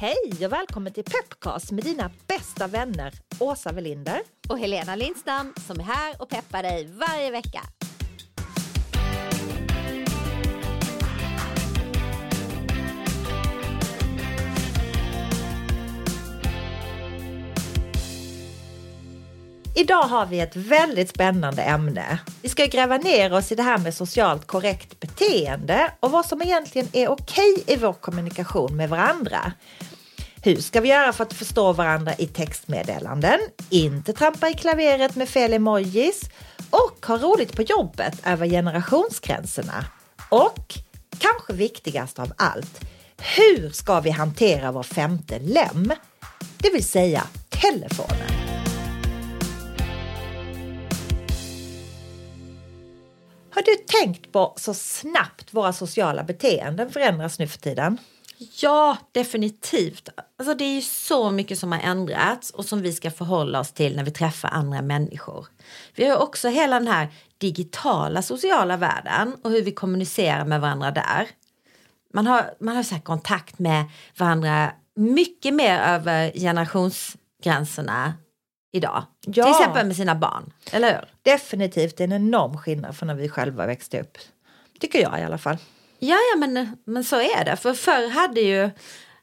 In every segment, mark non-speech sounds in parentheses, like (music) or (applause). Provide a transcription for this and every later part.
Hej och välkommen till Pepcast med dina bästa vänner Åsa Welinder. och Helena Lindstam som är här och peppar dig varje vecka. Idag har vi ett väldigt spännande ämne. Vi ska gräva ner oss i det här med socialt korrekt beteende och vad som egentligen är okej i vår kommunikation med varandra. Hur ska vi göra för att förstå varandra i textmeddelanden, inte trampa i klaveret med fel emojis och ha roligt på jobbet över generationsgränserna. Och kanske viktigast av allt, hur ska vi hantera vår femte lem? Det vill säga telefonen. Har du tänkt på så snabbt våra sociala beteenden förändras nu för tiden? Ja, definitivt. Alltså det är ju så mycket som har ändrats och som vi ska förhålla oss till när vi träffar andra människor. Vi har också hela den här digitala sociala världen och hur vi kommunicerar med varandra där. Man har, man har så här kontakt med varandra mycket mer över generationsgränserna idag. Ja. Till exempel med sina barn, eller hur? Definitivt en enorm skillnad från när vi själva växte upp. Tycker jag i alla fall. Ja, ja men, men så är det. För förr hade ju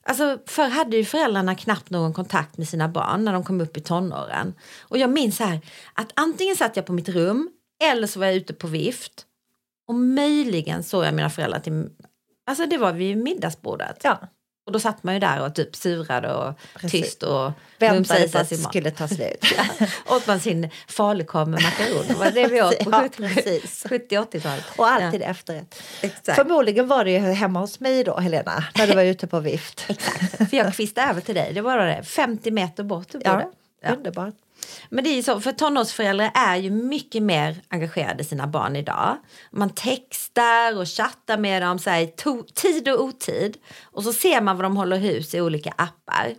Alltså, förr hade ju föräldrarna knappt någon kontakt med sina barn när de kom upp i tonåren. Och jag minns här att antingen satt jag på mitt rum eller så var jag ute på vift. Och möjligen såg jag mina föräldrar till... Alltså det var vid middagsbordet. Ja. Och då satt man ju där och typ surade och Precis. tyst och Väntade på att det skulle ta slut. (laughs) åt man sin falukorv med makaroner. Var det vi åt (laughs) på Ja, precis. (laughs) 70-80-talet. Och alltid efterrätt. Exakt. Förmodligen var det ju hemma hos mig då, Helena, när du var ute på vift. Exakt. För jag kvistade över till dig. Det var det 50 meter bort. Du bodde. Ja, underbart. Men det är ju så, för tonårsföräldrar är ju mycket mer engagerade i sina barn idag. Man textar och chattar med dem så här, i tid och otid. Och så ser man vad de håller hus i olika appar.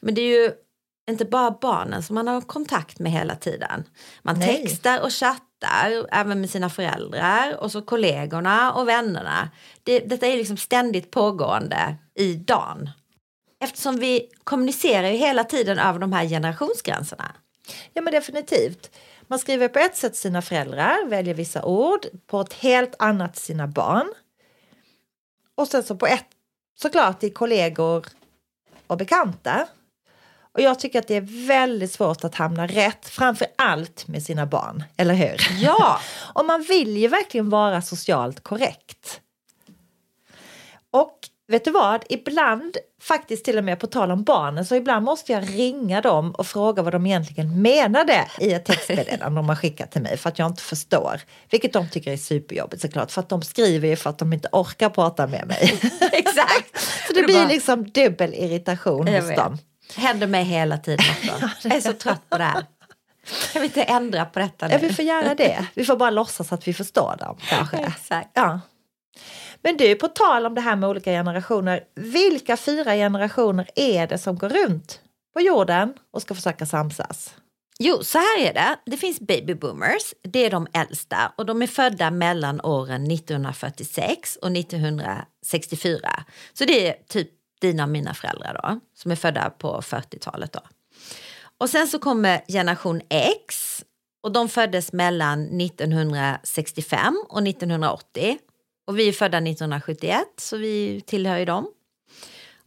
Men det är ju inte bara barnen som man har kontakt med hela tiden. Man Nej. textar och chattar även med sina föräldrar och så kollegorna och vännerna. Det, detta är liksom ständigt pågående i dagen. Eftersom vi kommunicerar ju hela tiden över de här generationsgränserna. Ja men definitivt. Man skriver på ett sätt sina föräldrar, väljer vissa ord, på ett helt annat sina barn. Och sen så på ett, såklart till kollegor och bekanta. Och jag tycker att det är väldigt svårt att hamna rätt, framför allt med sina barn, eller hur? Ja. (laughs) och man vill ju verkligen vara socialt korrekt. Och vet du vad, ibland, faktiskt till och med på tal om barnen, så ibland måste jag ringa dem och fråga vad de egentligen menade i ett textmeddelande de har skickat till mig för att jag inte förstår. Vilket de tycker är superjobbigt såklart, för att de skriver ju för att de inte orkar prata med mig. (laughs) Exakt. så det blir bara- liksom dubbel irritation Jag hos vet. dem. Händer mig hela tiden också. (laughs) Jag är så trött på det här. Kan vi inte ändra på detta nu? Ja, vi får göra det. Vi får bara låtsas att vi förstår dem kanske. (laughs) Exakt. Ja. Men du, på tal om det här med olika generationer, vilka fyra generationer är det som går runt på jorden och ska försöka samsas? Jo, så här är det. Det finns baby boomers, det är de äldsta och de är födda mellan åren 1946 och 1964. Så det är typ dina och mina föräldrar då, som är födda på 40-talet då. Och sen så kommer generation X och de föddes mellan 1965 och 1980. Och vi är födda 1971 så vi tillhör ju dem.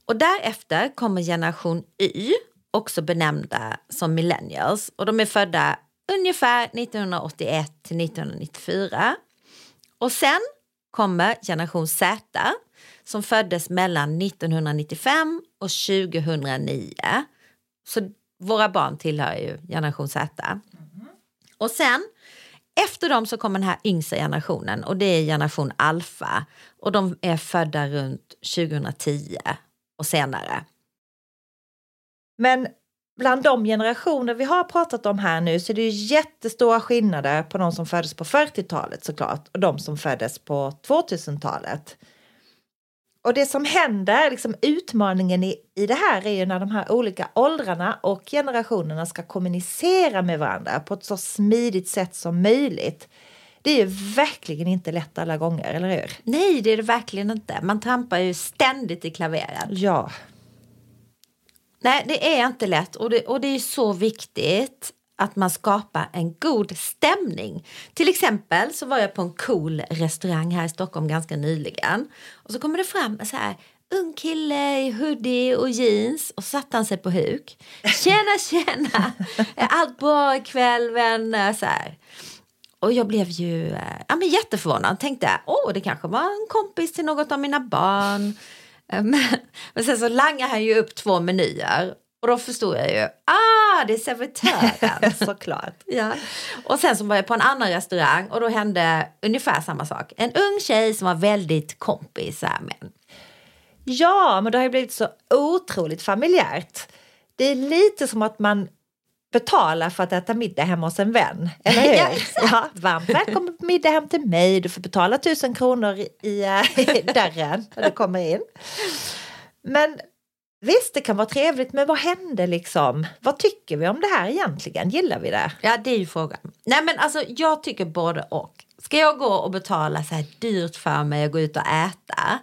Och därefter kommer generation Y, också benämnda som millennials. Och de är födda ungefär 1981 till 1994. Och sen kommer generation Z som föddes mellan 1995 och 2009. Så våra barn tillhör ju generation Z. Och sen efter dem så kommer den här yngsta generationen och det är generation alfa. Och de är födda runt 2010 och senare. Men bland de generationer vi har pratat om här nu så är det ju jättestora skillnader på de som föddes på 40-talet såklart och de som föddes på 2000-talet. Och det som händer, liksom utmaningen i, i det här är ju när de här olika åldrarna och generationerna ska kommunicera med varandra på ett så smidigt sätt som möjligt. Det är ju verkligen inte lätt alla gånger, eller hur? Nej, det är det verkligen inte. Man trampar ju ständigt i klaveret. Ja. Nej, det är inte lätt och det, och det är så viktigt att man skapar en god stämning. Till exempel så var jag på en cool restaurang här i Stockholm ganska nyligen. Och så kommer det fram så här ung kille i hoodie och jeans och satte han sig på huk. Tjena, (laughs) tjena! Är allt bra ikväll vänner? Så här. Och jag blev ju eh, ja, men jätteförvånad. Tänkte, åh, det kanske var en kompis till något av mina barn. Eh, men, men sen så langade han ju upp två menyer och då förstod jag ju, ah, det är servitören. (laughs) Såklart. Ja. Och sen så var jag på en annan restaurang och då hände ungefär samma sak. En ung tjej som var väldigt kompisar med. Ja, men det har ju blivit så otroligt familjärt. Det är lite som att man betalar för att äta middag hemma hos en vän. Eller (laughs) hur? Ja, ja, varmt välkommen på middag hem till mig. Du får betala tusen kronor i, äh, i (laughs) dörren när du kommer in. Men visst, det kan vara trevligt, men vad hände liksom? Vad tycker vi om det här egentligen? Gillar vi det? Ja, det är ju frågan. Nej, men alltså jag tycker både och. Ska jag gå och betala så här dyrt för mig och gå ut och äta,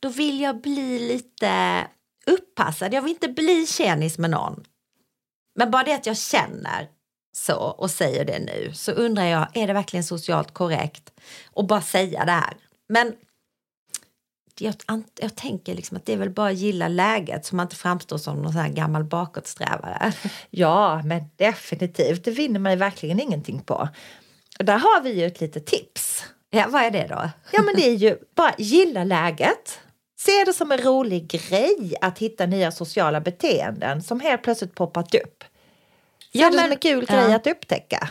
då vill jag bli lite uppassad. Jag vill inte bli tjenis med någon. Men bara det att jag känner så och säger det nu så undrar jag, är det verkligen socialt korrekt att bara säga det här? Men jag, jag tänker liksom att det är väl bara att gilla läget så man inte framstår som någon sån gammal bakåtsträvare. (laughs) Ja, men definitivt. Det vinner man ju verkligen ingenting på. Och där har vi ju ett litet tips. Ja, vad är det då? (laughs) Ja, men det är ju bara gilla läget. Se det som en rolig grej att hitta nya sociala beteenden som helt plötsligt poppat upp. Se Ja, det som men- en kul ja. grej att upptäcka.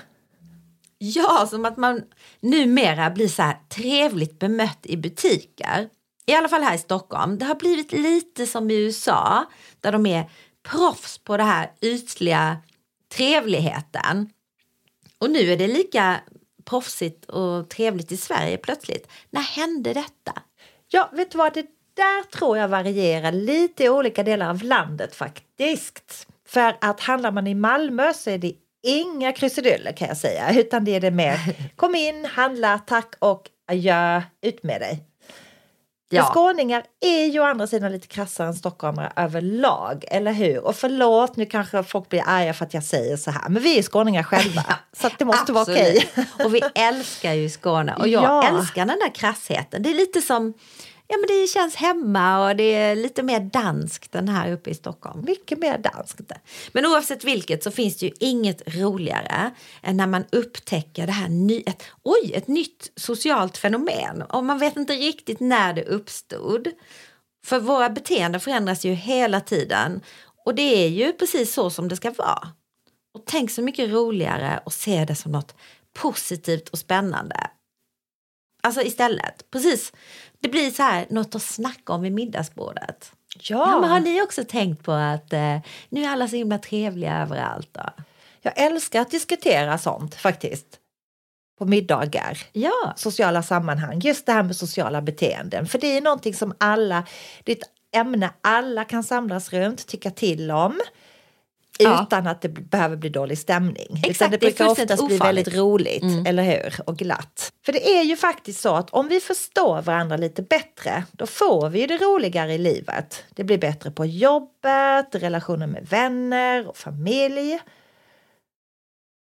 Ja, som att man numera blir så här trevligt bemött i butiker. I alla fall här i Stockholm. Det har blivit lite som i USA där de är proffs på det här ytliga trevligheten. Och nu är det lika proffsigt och trevligt i Sverige plötsligt. När hände detta? Ja, vet du vad? Det där tror jag varierar lite i olika delar av landet faktiskt. För att handlar man i Malmö så är det inga krusiduller kan jag säga, utan det är det mer (laughs) kom in, handla, tack och adjö, ut med dig. Ja. Skåningar är ju å andra sidan lite krassare än stockholmare överlag, eller hur? Och förlåt, nu kanske folk blir arga för att jag säger så här, men vi är skåningar själva, (laughs) så att det måste vara okej. Absolut. Och vi älskar ju Skåne och jag (laughs) Ja. älskar den där krassheten. Det är lite som, ja men det känns hemma och det är lite mer danskt än här uppe i Stockholm. Mycket mer danskt. Men oavsett vilket så finns det ju inget roligare än när man upptäcker det här ny, ett, oj, ett nytt socialt fenomen och man vet inte riktigt när det uppstod. För våra beteenden förändras ju hela tiden och det är ju precis så som det ska vara. Och tänk så mycket roligare och se det som något positivt och spännande. Alltså istället, precis. Det blir så här något att snacka om vid middagsbordet. Ja, men har ni också tänkt på att eh, nu är alla så himla trevliga överallt? Då? Jag älskar att diskutera sånt faktiskt. på middagar. Ja. Sociala sammanhang, just det här med sociala beteenden. För det är någonting som alla, det är ett ämne alla kan samlas runt, tycka till om. Ja. Utan att det behöver bli dålig stämning. Exakt, Utan det brukar oftast bli ofarligt. väldigt roligt, Mm. eller hur? Och glatt. För det är ju faktiskt så att om vi förstår varandra lite bättre, då får vi ju det roligare i livet. Det blir bättre på jobbet, relationer med vänner och familj.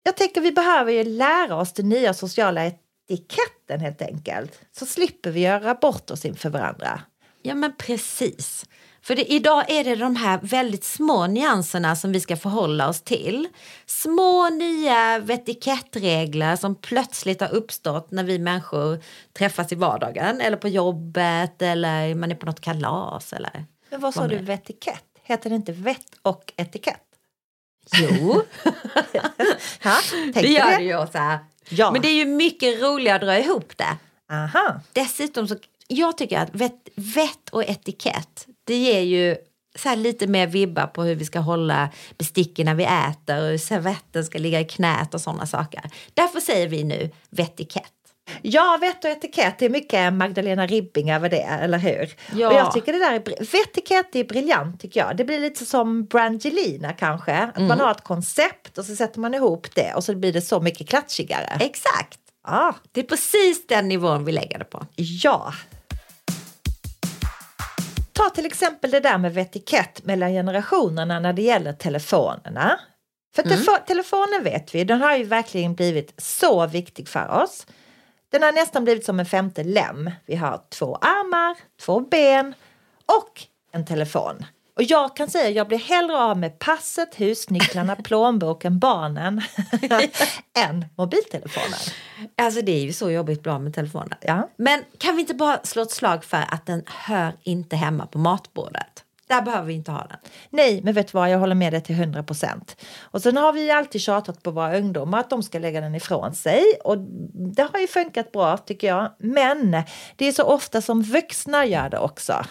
Jag tänker vi behöver ju lära oss den nya sociala etiketten helt enkelt. Så slipper vi göra bort oss inför varandra. Ja men precis. För det, idag är det de här väldigt små nyanserna som vi ska förhålla oss till. Små nya vetikettregler som plötsligt har uppstått när vi människor träffas i vardagen eller på jobbet eller man är på något kalas eller... Men vad sa Vad du, vetikett? Heter det inte vett och etikett? Jo, (laughs) (laughs) Ha? det gör det ju så här. Ja. Men det är ju mycket roligare att dra ihop det. Aha. Dessutom så, jag tycker att vett, vett och etikett, det ger ju så lite mer vibbar på hur vi ska hålla besticken när vi äter och hur servetten ska ligga i knät och sådana saker. Därför säger vi nu vettikett. Ja, vett och etikett, det är mycket Magdalena Ribbing över det, eller hur? Ja. Och jag tycker det där är, vettikett är briljant tycker jag. Det blir lite som Brangelina kanske, att Mm. man har ett koncept och så sätter man ihop det och så blir det så mycket klatschigare. Exakt! Ja, Det är precis den nivån vi lägger det på. ja. Ta till exempel det där med vetikett mellan generationerna när det gäller telefonerna. För telefo- telefonen vet vi, den har ju verkligen blivit så viktig för oss. Den har nästan blivit som en femte lem. Vi har två armar, två ben och en telefon. Och jag kan säga att jag blir hellre av med passet, husnycklarna, (laughs) plånboken, barnen (laughs) än mobiltelefonen. Alltså det är ju så jobbigt bra med telefonen. Ja. Men kan vi inte bara slå ett slag för att den hör inte hemma på matbordet? Där behöver vi inte ha den. Nej, men vet du vad, jag håller med dig till 100 procent. Och sen har vi alltid tjatat på våra ungdomar att de ska lägga den ifrån sig. Och det har ju funkat bra tycker jag. Men det är så ofta som vuxna gör det också.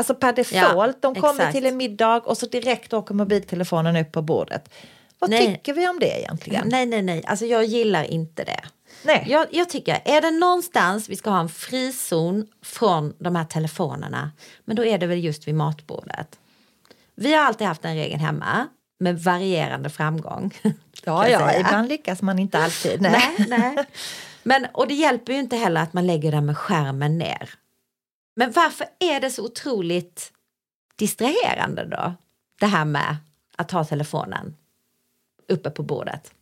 Alltså per default, Ja, de kommer exakt. till en middag och så direkt åker mobiltelefonen upp på bordet. Vad Nej. tycker vi om det egentligen? Nej, nej, nej. Alltså jag gillar inte det. Nej. Jag, jag tycker, är det någonstans vi ska ha en frizon från de här telefonerna, men då är det väl just vid matbordet. Vi har alltid haft den regeln hemma, med varierande framgång. (laughs) ja, ja, säga. ibland lyckas man inte alltid. Nej. Nej, nej. Men, och det hjälper ju inte heller att man lägger den med skärmen ner. Men varför är det så otroligt distraherande då? Det här med att ha telefonen uppe på bordet.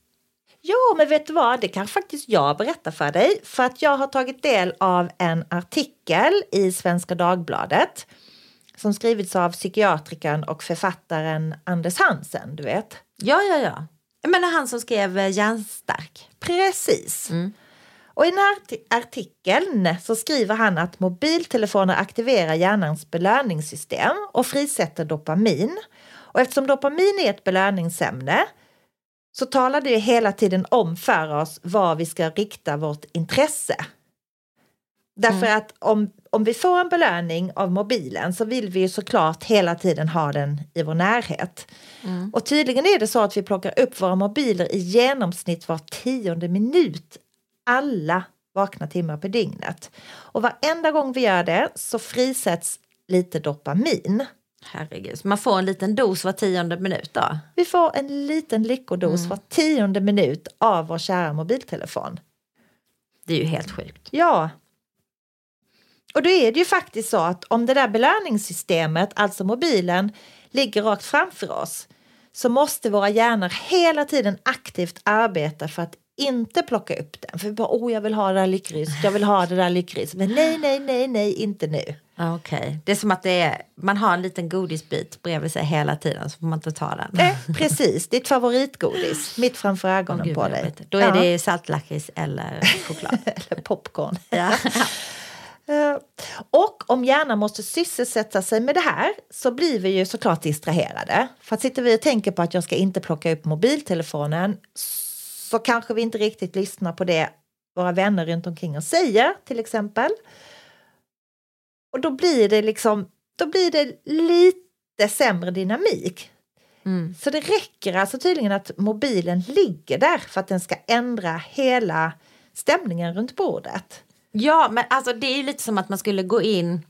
Jo, men vet du vad? Det kan faktiskt jag berätta för dig. För att jag har tagit del av en artikel i Svenska Dagbladet som skrivits av psykiatrikern och författaren Anders Hansen, du vet. Ja, ja, ja. Jag menar han som skrev Hjärnstark. Precis. Och i den här arti- artikeln så skriver han att mobiltelefoner aktiverar hjärnans belöningssystem och frisätter dopamin. Och eftersom dopamin är ett belöningsämne så talar det ju hela tiden om för oss var vi ska rikta vårt intresse. Därför att om, om vi får en belöning av mobilen så vill vi ju såklart hela tiden ha den i vår närhet. Och tydligen är det så att vi plockar upp våra mobiler i genomsnitt var tionde minut alla vakna timmar på dygnet. Och varenda gång vi gör det så frisätts lite dopamin. Herregud, så man får en liten dos var tionde minut då? Vi får en liten lyckodos var tionde minut av vår kära mobiltelefon. Det är ju helt sjukt. Ja. Och då är det ju faktiskt så att om det där belöningssystemet, alltså mobilen, ligger rakt framför oss så måste våra hjärnor hela tiden aktivt arbeta för att inte plocka upp den. För bara, oh jag vill ha det där lyckryset, jag vill ha det där lyckryset. Men nej, nej, nej, nej, inte nu. Ja, Okej, det är som att det är, man har en liten godisbit bredvid sig hela tiden så får man inte ta den. Nej, precis, ditt favoritgodis, mitt framför ögonen Åh, gud, på dig. Då är det saltlakrits eller choklad. (laughs) Eller popcorn. (laughs) ja. (laughs) Eh, Och om hjärnan måste sysselsätta sig med det här så blir vi ju såklart distraherade. För att sitter vi och tänker på att jag ska inte plocka upp mobiltelefonen så kanske vi inte riktigt lyssnar på det våra vänner runt omkring oss säger till exempel. Och då blir det liksom, då blir det lite sämre dynamik. Mm. Så det räcker alltså tydligen att mobilen ligger där för att den ska ändra hela stämningen runt bordet. Ja, men alltså det är lite som att man skulle gå in,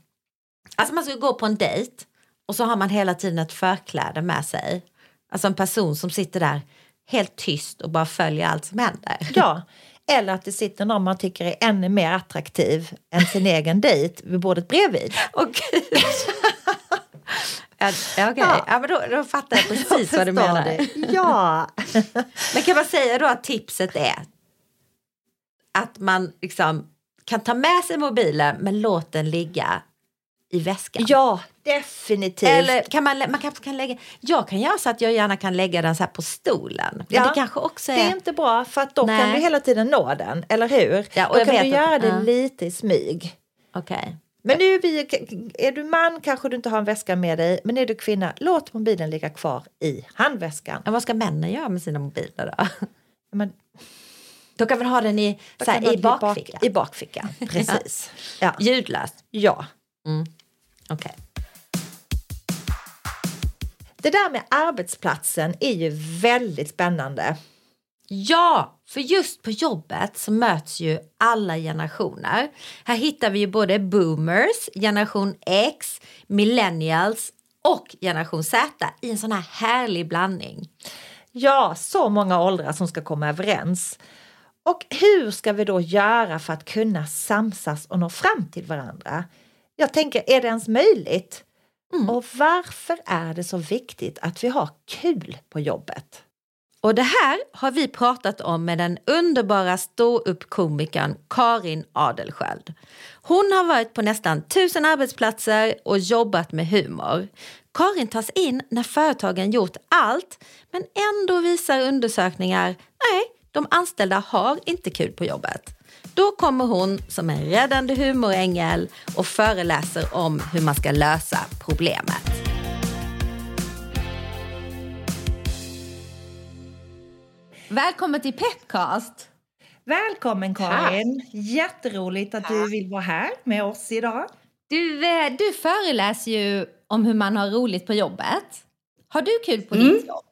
alltså man skulle gå på en dejt och så har man hela tiden ett förkläde med sig. Alltså en person som sitter där helt tyst och bara följer allt som händer. Ja, (laughs) eller att det sitter någon man tycker är ännu mer attraktiv än sin (laughs) egen dejt vid bordet bredvid. Åh gud. (laughs) Ja, Okej, Ja. ja. men då, då fattar jag precis vad du menar. du? Ja. Men kan man säga då att tipset är att man liksom kan ta med sig mobilen men låt den ligga i väskan? ja, definitivt. Eller kan man, man kanske kan lägga, jag kan göra så att jag gärna kan lägga den så här på stolen. Men Ja, det kanske också Det är är... inte bra för att då kan Nej. du hela tiden nå den, eller hur? Ja, och då kan du att- göra det ja. lite i smyg. Okej. Men nu är, vi, är du man kanske du inte har en väska med dig, men är du kvinna, låt mobilen ligga kvar i handväskan. Men vad ska männen göra med sina mobiler då? Men, De kan väl ha den i, då så här, kan i bakfickan? Bak, I bakfickan, precis. ja. Ljudlöst? ja. Okej. Det där med arbetsplatsen är ju väldigt spännande. Ja, för just på jobbet så möts ju alla generationer. Här hittar vi ju både boomers, generation X, millennials och generation Z i en sån här härlig blandning. Ja, så många åldrar som ska komma överens. Och hur ska vi då göra för att kunna samsas och nå fram till varandra? Jag tänker, är det ens möjligt? Och varför är det så viktigt att vi har kul på jobbet? Och det här har vi pratat om med den underbara ståuppkomikern Karin Adelsköld. Hon har varit på nästan tusen arbetsplatser och jobbat med humor. Karin tas in när företagen gjort allt men ändå visar undersökningar nej, de anställda har inte kul på jobbet. Då kommer hon som en räddande humorängel och föreläser om hur man ska lösa problemet. Välkommen till Pepcast! Välkommen Karin! Jätteroligt att du vill vara här med oss idag. Du, eh, du föreläser ju om hur man har roligt på jobbet. Har du kul på ditt jobb?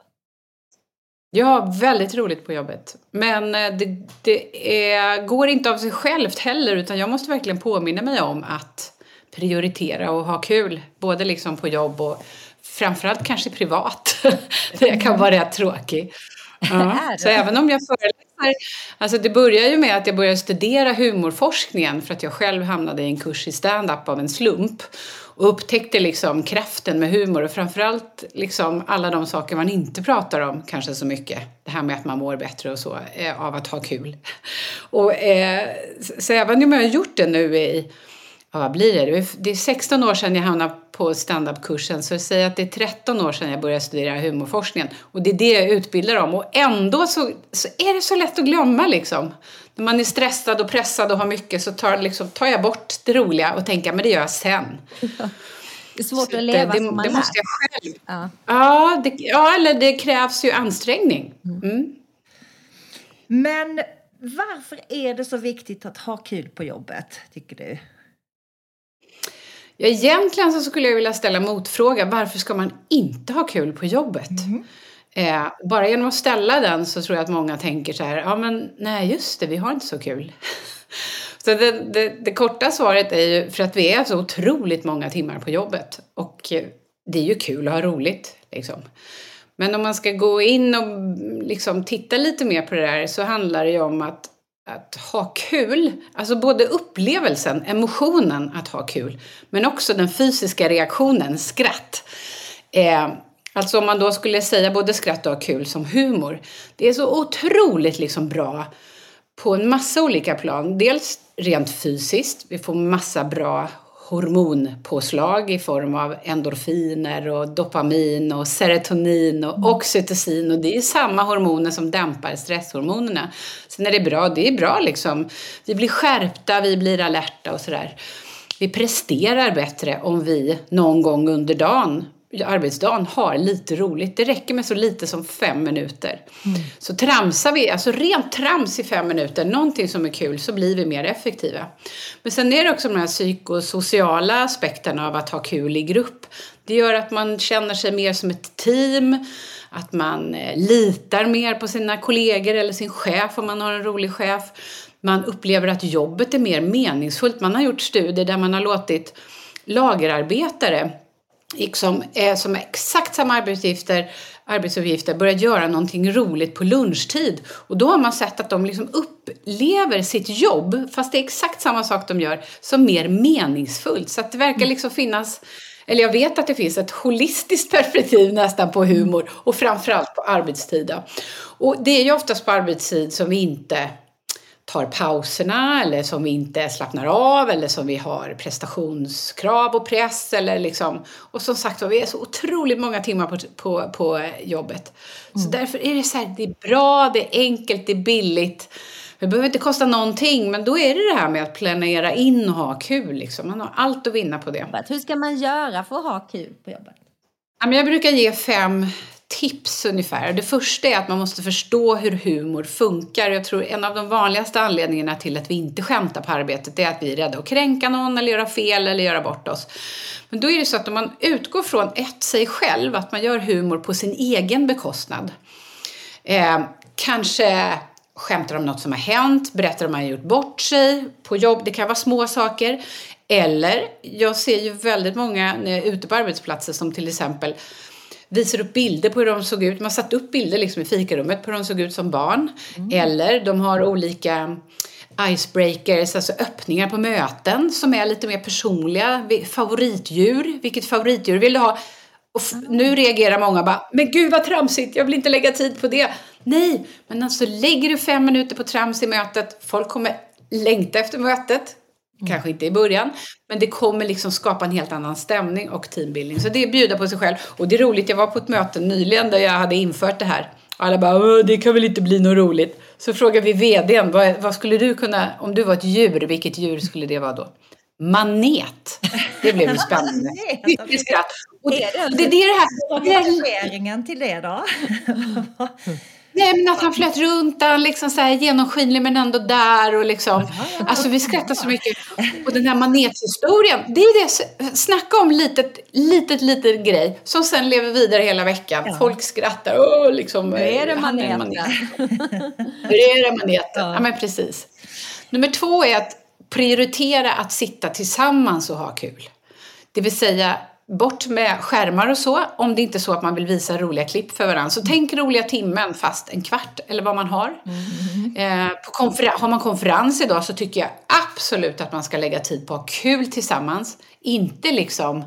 Jag har väldigt roligt på jobbet. Men eh, det, det är, går inte av sig självt heller utan jag måste verkligen påminna mig om att prioritera och ha kul. Både liksom på jobb och framförallt kanske privat. (laughs) Där jag kan vara rätt tråkig. Ja. Så även om jag föreläser, alltså det börjar ju med att jag började studera humorforskningen för att jag själv hamnade i en kurs i stand-up av en slump och upptäckte liksom kraften med humor och framförallt liksom alla de saker man inte pratar om kanske så mycket. Det här med att man mår bättre och så eh, av att ha kul. (laughs) Och, eh, så, även om jag har gjort det nu i Ja, vad blir det? Det är- 16 år sedan jag hamnade på standupkursen så säg att det är 13 år sedan jag började studera humorforskningen. Och det är det jag utbildar om. Och ändå så, så är det så lätt att glömma liksom. När man är stressad och pressad och har mycket så tar, liksom, tar jag bort det roliga och tänker men det gör jag sen. (laughs) Det är svårt Så att leva det, som man det lär. måste jag själv. Ja. Ja, det, ja, eller det krävs ju ansträngning. Mm. Men varför är det så viktigt att ha kul på jobbet, tycker du? Ja, egentligen så skulle jag vilja ställa motfråga. Varför ska man inte ha kul på jobbet? Eh, bara genom att ställa den så tror jag att många tänker så här. Ja, men nej, just det, vi har inte så kul. (laughs) så det, det, det korta svaret är ju för att vi är så otroligt många timmar på jobbet. Och det är ju kul att ha roligt, liksom. Men om man ska gå in och liksom titta lite mer på det där så handlar det ju om att att ha kul, alltså både upplevelsen, emotionen att ha kul, men också den fysiska reaktionen, skratt. Eh, alltså om man då skulle säga både skratt och ha kul som humor, det är så otroligt liksom bra på en massa olika plan. Dels rent fysiskt, vi får massa bra hormonpåslag i form av endorfiner och dopamin och serotonin och oxytocin och det är samma hormoner som dämpar stresshormonerna. Sen är det bra, det är bra liksom. Vi blir skärpta, vi blir alerta och sådär. Vi presterar bättre om vi någon gång under dagen arbetsdagen har lite roligt. Det räcker med så lite som fem minuter. Så tramsar vi, alltså rent trams i fem minuter, någonting som är kul, så blir vi mer effektiva. Men sen är det också de här psykosociala aspekterna av att ha kul i grupp. Det gör att man känner sig mer som ett team, att man eh, litar mer på sina kollegor eller sin chef om man har en rolig chef. man upplever att jobbet är mer meningsfullt. Man har gjort studier där man har låtit lagerarbetare liksom, eh, som har exakt samma arbetsuppgifter, arbetsuppgifter börja göra någonting roligt på lunchtid. Och då har man sett att de liksom upplever sitt jobb, fast det är exakt samma sak de gör, som mer meningsfullt. Så att det verkar liksom finnas eller jag vet att det finns ett holistiskt (laughs) perspektiv nästan på humor och framförallt på arbetstid. Och det är ju oftast på arbetstid som vi inte tar pauserna eller som vi inte slappnar av eller som vi har prestationskrav och press eller liksom och som sagt vi är så otroligt många timmar på, på, på jobbet. Mm. Så därför är det så här, det är bra, det är enkelt, det är billigt. Det behöver inte kosta någonting, men då är det det här med att planera in och ha kul. Liksom. Man har allt att vinna på det. Hur ska man göra för att ha kul på jobbet? Jag brukar ge fem tips ungefär. Det första är att man måste förstå hur humor funkar. Jag tror en av de vanligaste anledningarna till att vi inte skämtar på arbetet är att vi är rädda att kränka någon eller göra fel eller göra bort oss. Men då är det så att om man utgår från ett sig själv, att man gör humor på sin egen bekostnad. Eh, kanske skämtar om något som har hänt, berättar om man har gjort bort sig på jobb. Det kan vara små saker. Eller, jag ser ju väldigt många när jag är ute på arbetsplatser som till exempel visar upp bilder på hur de såg ut. Man har satt upp bilder liksom i fikarummet på hur de såg ut som barn. Mm. Eller de har olika icebreakers, alltså öppningar på möten som är lite mer personliga. Favoritdjur, vilket favoritdjur vill du ha? Och nu reagerar många bara, men gud vad tramsigt, jag vill inte lägga tid på det. Nej, men alltså lägger du fem minuter på trams i mötet, folk kommer längta efter mötet. Mm. Kanske inte i början, men det kommer liksom skapa en helt annan stämning och teambildning. Så det är bjuda på sig själv. Och det är roligt, jag var på ett möte nyligen där jag hade infört det här. Alla bara, det kan väl inte bli något roligt. Så frågade vi vdn, vad, vad skulle du kunna, om du var ett djur, vilket djur skulle det vara då? Manet. Det blev ju spännande. (laughs) Och det, det, det, är det här... Vad till det då? (laughs) Nej, men att han flöt runt, han liksom så här genomskinlig men ändå där och liksom. Alltså vi skrattar så mycket. Och den här manethistorien, det är det, snacka om litet, litet, litet grej som sen lever vidare hela veckan. Ja. Folk skrattar, åh liksom. Nu är det maneten. Nu är det maneten. Ja. ja, men precis. Nummer två är att prioritera att sitta tillsammans och ha kul. Det vill säga bort med skärmar och så, om det inte är så att man vill visa roliga klipp för varandra. Så tänk roliga timmen fast en kvart eller vad man har. Mm. Eh, på har man konferens idag så tycker jag absolut att man ska lägga tid på att ha kul tillsammans. Inte liksom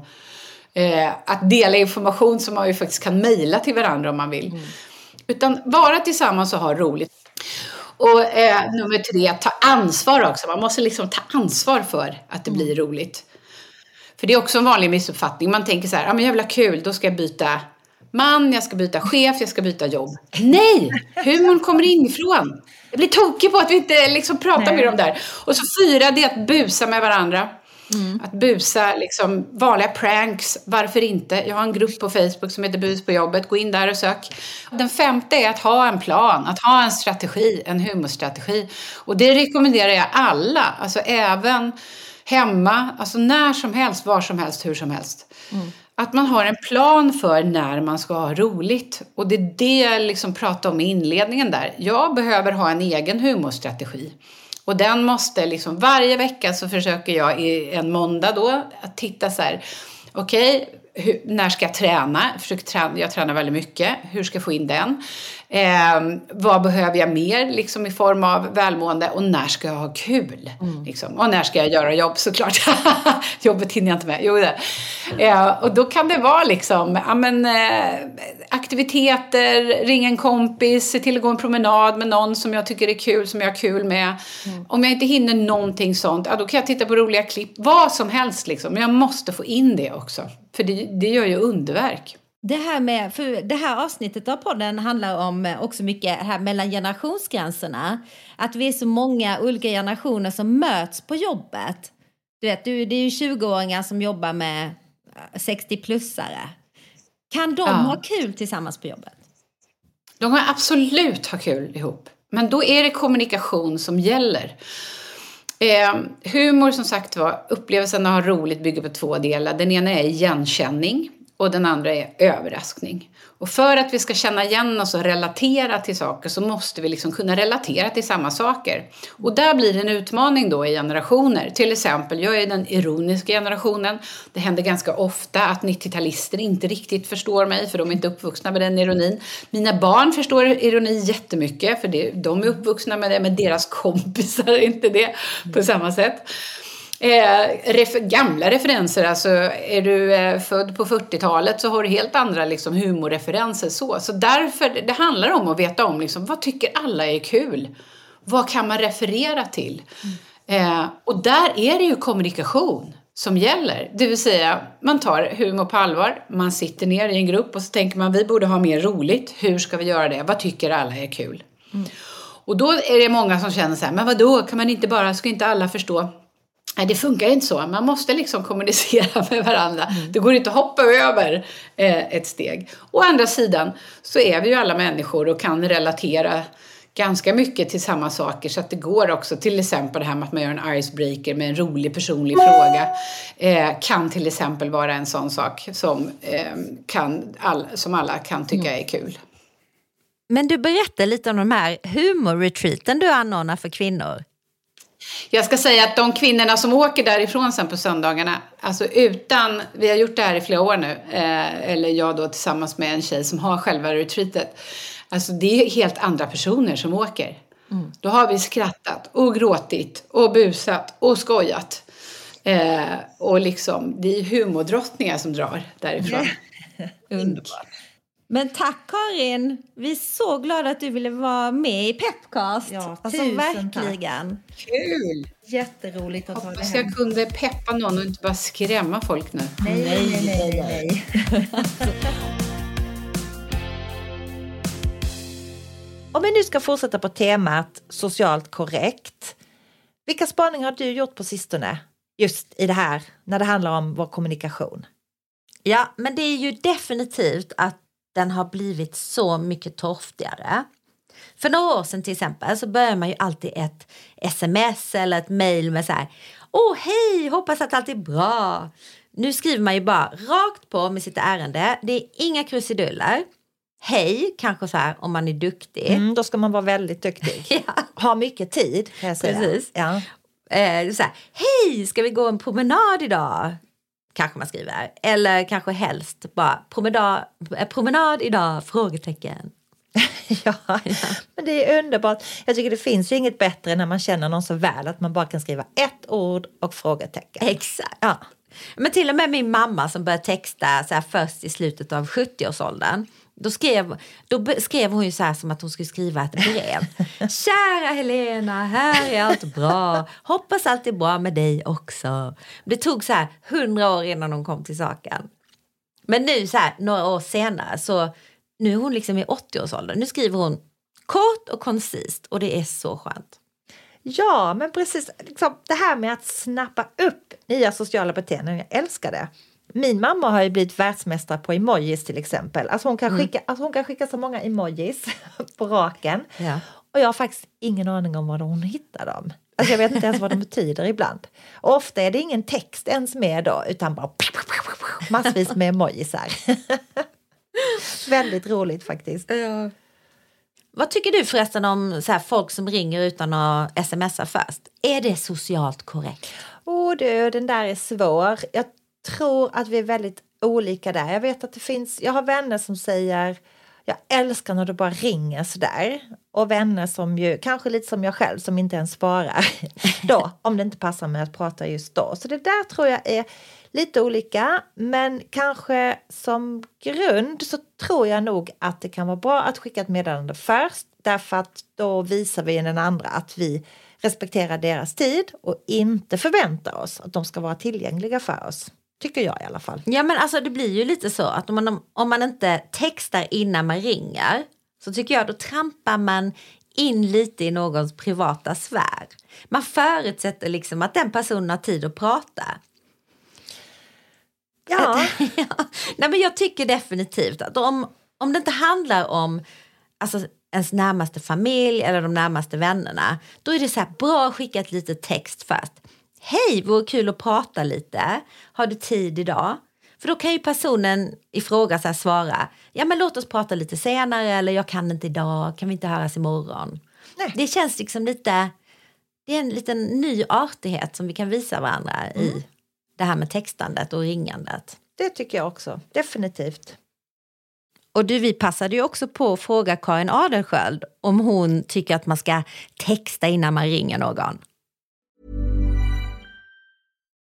eh, att dela information som man ju faktiskt kan mejla till varandra om man vill. Mm. Utan vara tillsammans och ha roligt. Och eh, nummer tre, ta ansvar också. Man måste liksom ta ansvar för att det blir roligt. För det är också en vanlig missuppfattning. Man tänker så här, ja men jag vill ha kul, då ska jag byta man, jag ska byta chef, jag ska byta jobb. Nej! Humorn kommer inifrån. Jag blir tokig på att vi inte liksom pratar Nej. med dem där. Och så fyra, det är att busa med varandra. Mm. Att busa liksom vanliga pranks, varför inte? Jag har en grupp på Facebook som heter Bus på jobbet, gå in där och sök. Den femte är att ha en plan, att ha en strategi, en humorstrategi. Och det rekommenderar jag alla, alltså även hemma, alltså när som helst, var som helst, hur som helst. Mm. Att man har en plan för när man ska ha roligt. Och det är det jag liksom pratade om i inledningen där. Jag behöver ha en egen humorstrategi. Och den måste liksom, varje vecka så försöker jag i en måndag då att titta så här, okej, okay, hur, när ska jag träna? Jag, försöker träna? jag tränar väldigt mycket. Hur ska jag få in den? Eh, vad behöver jag mer liksom, i form av välmående? Och när ska jag ha kul? Mm. Liksom. Och när ska jag göra jobb såklart? (laughs) Jobbet hinner jag inte med. Jo, det. Eh, och då kan det vara liksom, ja, men, eh, aktiviteter, ringa en kompis, se till att gå en promenad med någon som jag tycker är kul, som jag har kul med. Mm. Om jag inte hinner någonting sånt, ja, då kan jag titta på roliga klipp. Vad som helst liksom. Men jag måste få in det också. För det, det gör ju underverk. Det här, med, för det här avsnittet av podden handlar om också mycket här mellan generationsgränserna. Att vi är så många olika generationer som möts på jobbet. Du vet, det är ju 20-åringar som jobbar med 60-plussare. Kan de ja. ha kul tillsammans på jobbet? De kan absolut ha kul ihop. Men då är det kommunikation som gäller. Eh, humor som sagt var, upplevelsen att ha roligt bygger på två delar. Den ena är igenkänning. och den andra är överraskning. Och för att vi ska känna igen oss och relatera till saker så måste vi liksom kunna relatera till samma saker. Och där blir det en utmaning då i generationer. Till exempel, jag är den ironiska generationen. Det händer ganska ofta att 90-talister inte riktigt förstår mig för de är inte uppvuxna med den ironin. Mina barn förstår ironi jättemycket för det, de är uppvuxna med det men deras kompisar är inte det på samma sätt. Eh, ref gamla referenser, alltså är du eh, född på 40-talet så har du helt andra liksom, humorreferenser. Så. så därför, det handlar om att veta om liksom, vad tycker alla är kul? Vad kan man referera till? Eh, och där är det ju kommunikation som gäller. Det vill säga, man tar humor på allvar, man sitter ner i en grupp och så tänker man vi borde ha mer roligt. Hur ska vi göra det? Vad tycker alla är kul? Mm. Och då är det många som känner så här, men vad då kan man inte bara, ska inte alla förstå? Nej, det funkar inte så. Man måste liksom kommunicera (laughs) med varandra. Mm. Det går inte att hoppa över eh, ett steg. Å andra sidan så är vi ju alla människor och kan relatera ganska mycket till samma saker så att det går också. Till exempel det här med att man gör en icebreaker med en rolig personlig fråga eh, kan till exempel vara en sån sak som, eh, kan all, som alla kan tycka mm. är kul. Men du berättar lite om de här humorretreaten du anordnar för kvinnor. Jag ska säga att de kvinnorna som åker därifrån sen på söndagarna, alltså utan, vi har gjort det här i flera år nu, eh, eller jag då tillsammans med en tjej som har själva retreatet, alltså det är helt andra personer som åker. Mm. Då har vi skrattat och gråtit och busat och skojat. Eh, och liksom, det är humordrottningar som drar därifrån. (laughs) Underbart. Men tack Karin! Vi är så glada att du ville vara med i Pepcast. Ja, alltså verkligen. Tack. Kul! Jätteroligt att ta det hem. jag kunde peppa någon och inte bara skrämma folk nu. Nej, nej, nej, nej. nej. (laughs) Om vi nu ska fortsätta på temat socialt korrekt. Vilka spaningar har du gjort på sistone? Just i det här, när det handlar om vår kommunikation. Ja, men det är ju definitivt att den har blivit så mycket torftigare. För några år sedan till exempel så börjar man ju alltid ett sms eller ett mail med så här Åh hej, hoppas att allt är bra. Nu skriver man ju bara rakt på med sitt ärende. Det är inga krusiduller. Hej, kanske så här om man är duktig. Mm, då ska man vara väldigt duktig. (laughs) ja. Ha mycket tid. Precis. Ja. Eh, så här, Hej, ska vi gå en promenad idag? Kanske man skriver. Eller kanske helst bara promenad, eh, promenad idag? Frågetecken. (laughs) ja, men det är underbart. Jag tycker det finns ju inget bättre när man känner någon så väl att man bara kan skriva ett ord och frågetecken. Exakt. Ja. Men till och med min mamma som började texta så först i slutet av 70-årsåldern då skrev, då skrev hon ju så här som att hon skulle skriva ett brev. (laughs) Kära Helena, här är allt bra. Hoppas allt är bra med dig också. Det tog så här hundra år innan hon kom till saken. Men nu så här några år senare så nu är hon liksom i 80-årsåldern. Nu skriver hon kort och koncist och det är så skönt. Ja, men precis. Liksom, det här med att snappa upp nya sociala beteenden, jag älskar det. Min mamma har ju blivit världsmästare på emojis till exempel. Alltså hon, kan mm. skicka, alltså hon kan skicka så många emojis (laughs) på raken. Ja. Och jag har faktiskt ingen aning om var hon hittar dem. Alltså jag vet inte ens vad de (laughs) betyder ibland. Och ofta är det ingen text ens med då utan bara massvis med emojisar. (laughs) Väldigt roligt faktiskt. Ja. Vad tycker du förresten om så här, folk som ringer utan att smsa först? Är det socialt korrekt? Åh oh, du, den där är svår. Jag tror att vi är väldigt olika där. Jag vet att det finns, jag har vänner som säger jag älskar när du bara ringer sådär. Och vänner som ju, kanske lite som jag själv, som inte ens svarar (laughs) då, om det inte passar med att prata just då. Så det där tror jag är lite olika, men kanske som grund så tror jag nog att det kan vara bra att skicka ett meddelande först, därför att då visar vi den andra att vi respekterar deras tid och inte förväntar oss att de ska vara tillgängliga för oss. Tycker jag i alla fall. Ja men alltså det blir ju lite så att om man, om man inte textar innan man ringer så tycker jag då trampar man in lite i någons privata sfär. Man förutsätter liksom att den personen har tid att prata. Ja. (laughs) ja. Nej, men jag tycker definitivt att om, om det inte handlar om alltså, ens närmaste familj eller de närmaste vännerna då är det så bra att skicka ett litet text först. Hej, vore kul att prata lite. Har du tid idag? För då kan ju personen i fråga så svara, ja men låt oss prata lite senare eller jag kan inte idag, kan vi inte höras imorgon? Nej. Det känns liksom lite, det är en liten ny artighet som vi kan visa varandra i det här med textandet och ringandet. Det tycker jag också, definitivt. Och du, vi passade ju också på att fråga Karin Adelsköld om hon tycker att man ska texta innan man ringer någon.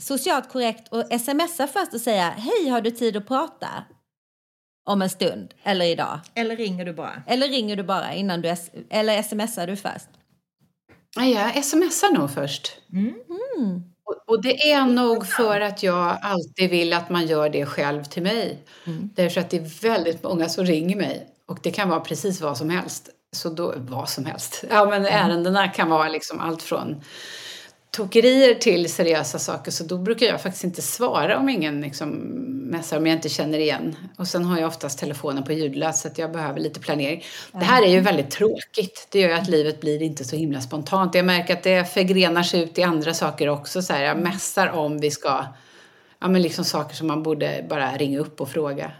socialt korrekt att smsa först och säga hej, har du tid att prata? Om en stund eller idag. Eller ringer du bara? Eller ringer du bara innan du eller smsar du först? Nej, jag smsar nog först. Och, och det är nog för att jag alltid vill att man gör det själv till mig. Därför att det är väldigt många som ringer mig. Och det kan vara precis vad som helst. Så då, vad som helst. Ja, men ärendena kan vara liksom allt från tokerier till seriösa saker. Så då brukar jag faktiskt inte svara om ingen liksom messar om jag inte känner igen. Och sen har jag oftast telefonen på ljudlös så att jag behöver lite planering. Det här är ju väldigt tråkigt. Det gör ju att livet blir inte så himla spontant. Jag märker att det förgrenar sig ut i andra saker också. Så här, jag messar om vi ska, ja men liksom saker som man borde bara ringa upp och fråga.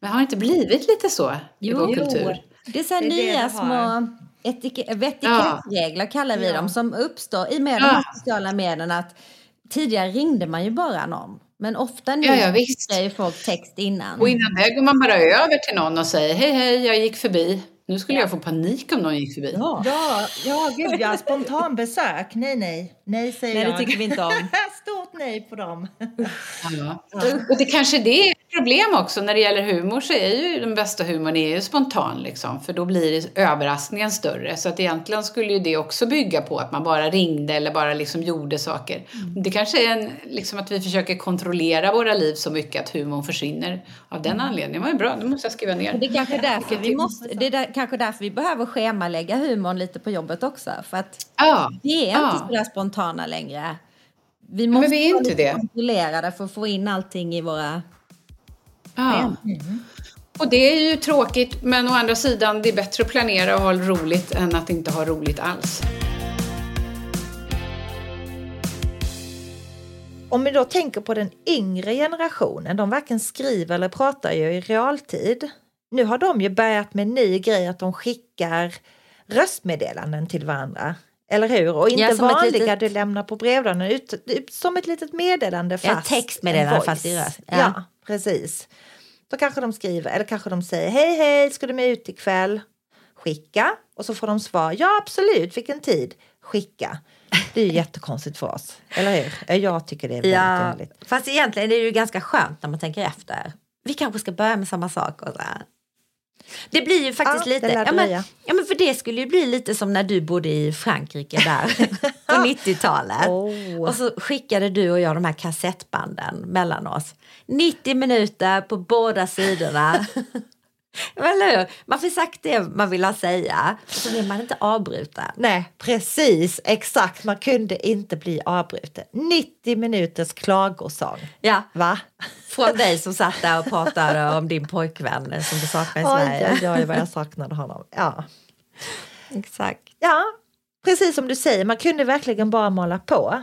Men har det inte blivit lite så i vår kultur? Det är så här Det är nya det små har. etik- etikettsregler kallar vi dem som uppstår i och med de här sociala medierna. Att tidigare ringde man ju bara någon. Men ofta nu Ja, ja, visst. folk text innan. Och innan det går man bara över till någon och säger hej hej, jag gick förbi. Nu skulle jag få panik om någon gick förbi. Ja, ja gud ja. Spontanbesök. Nej, nej. Nej, säger Nej, det jag. tycker vi inte om. (laughs) Stort nej på dem. Ja. Och det kanske det är problem också när det gäller humor så är ju den bästa humorn är ju spontan liksom för då blir överraskningen större så att egentligen skulle ju det också bygga på att man bara ringde eller bara liksom gjorde saker. Det kanske är en, liksom att vi försöker kontrollera våra liv så mycket att humorn försvinner av den anledningen. Det var ju bra, det måste jag skriva ner. Det är kanske därför vi måste, det är där, kanske därför vi behöver schemalägga humorn lite på jobbet också. För att Ja, vi är ja. inte sådär spontana längre. Vi men måste vi är inte lite det. för att få in allting i våra... Ja. Och det är ju tråkigt, men å andra sidan, det är bättre att planera och ha roligt än att inte ha roligt alls. Om vi då tänker på den yngre generationen, de varken skriver eller pratar ju i realtid. Nu har de ju börjat med en ny grej att de skickar röstmeddelanden till varandra. Eller hur? Och inte Ja, som ett vanliga litet- du lämnar på brevlådan, ut, ut, som ett litet meddelande Ja, fast textmeddelande en fast i röst. Ja. Ja. Precis. Då kanske de skriver, eller kanske de säger hej hej, ska du med ut ikväll? Skicka. Och så får de svar, ja absolut, vilken tid? Skicka. Det är ju jättekonstigt för oss, eller hur? Jag tycker det är väldigt Ja, underligt. fast egentligen är det ju ganska skönt när man tänker efter. Vi kanske ska börja med samma sak. Och så här. Det blir ju faktiskt Ja, lite... Ja men, ja, men för det skulle ju bli lite som när du bodde i Frankrike där (laughs) på 90-talet. Oh. Och så skickade du och jag de här kassettbanden mellan oss. 90 minuter på båda sidorna. (laughs) (laughs) Eller hur? Man får sagt det man vill ha säga. Och så vill man inte avbryta. Nej, precis, exakt. Man kunde inte bli avbruten. 90 minuters klagosång. Ja, Va? från dig som satt där och (laughs) pratade om din pojkvän som du saknar i Oj, Sverige. oj, oj, vad jag saknade honom. Ja. Exakt. ja, precis som du säger, man kunde verkligen bara mala på.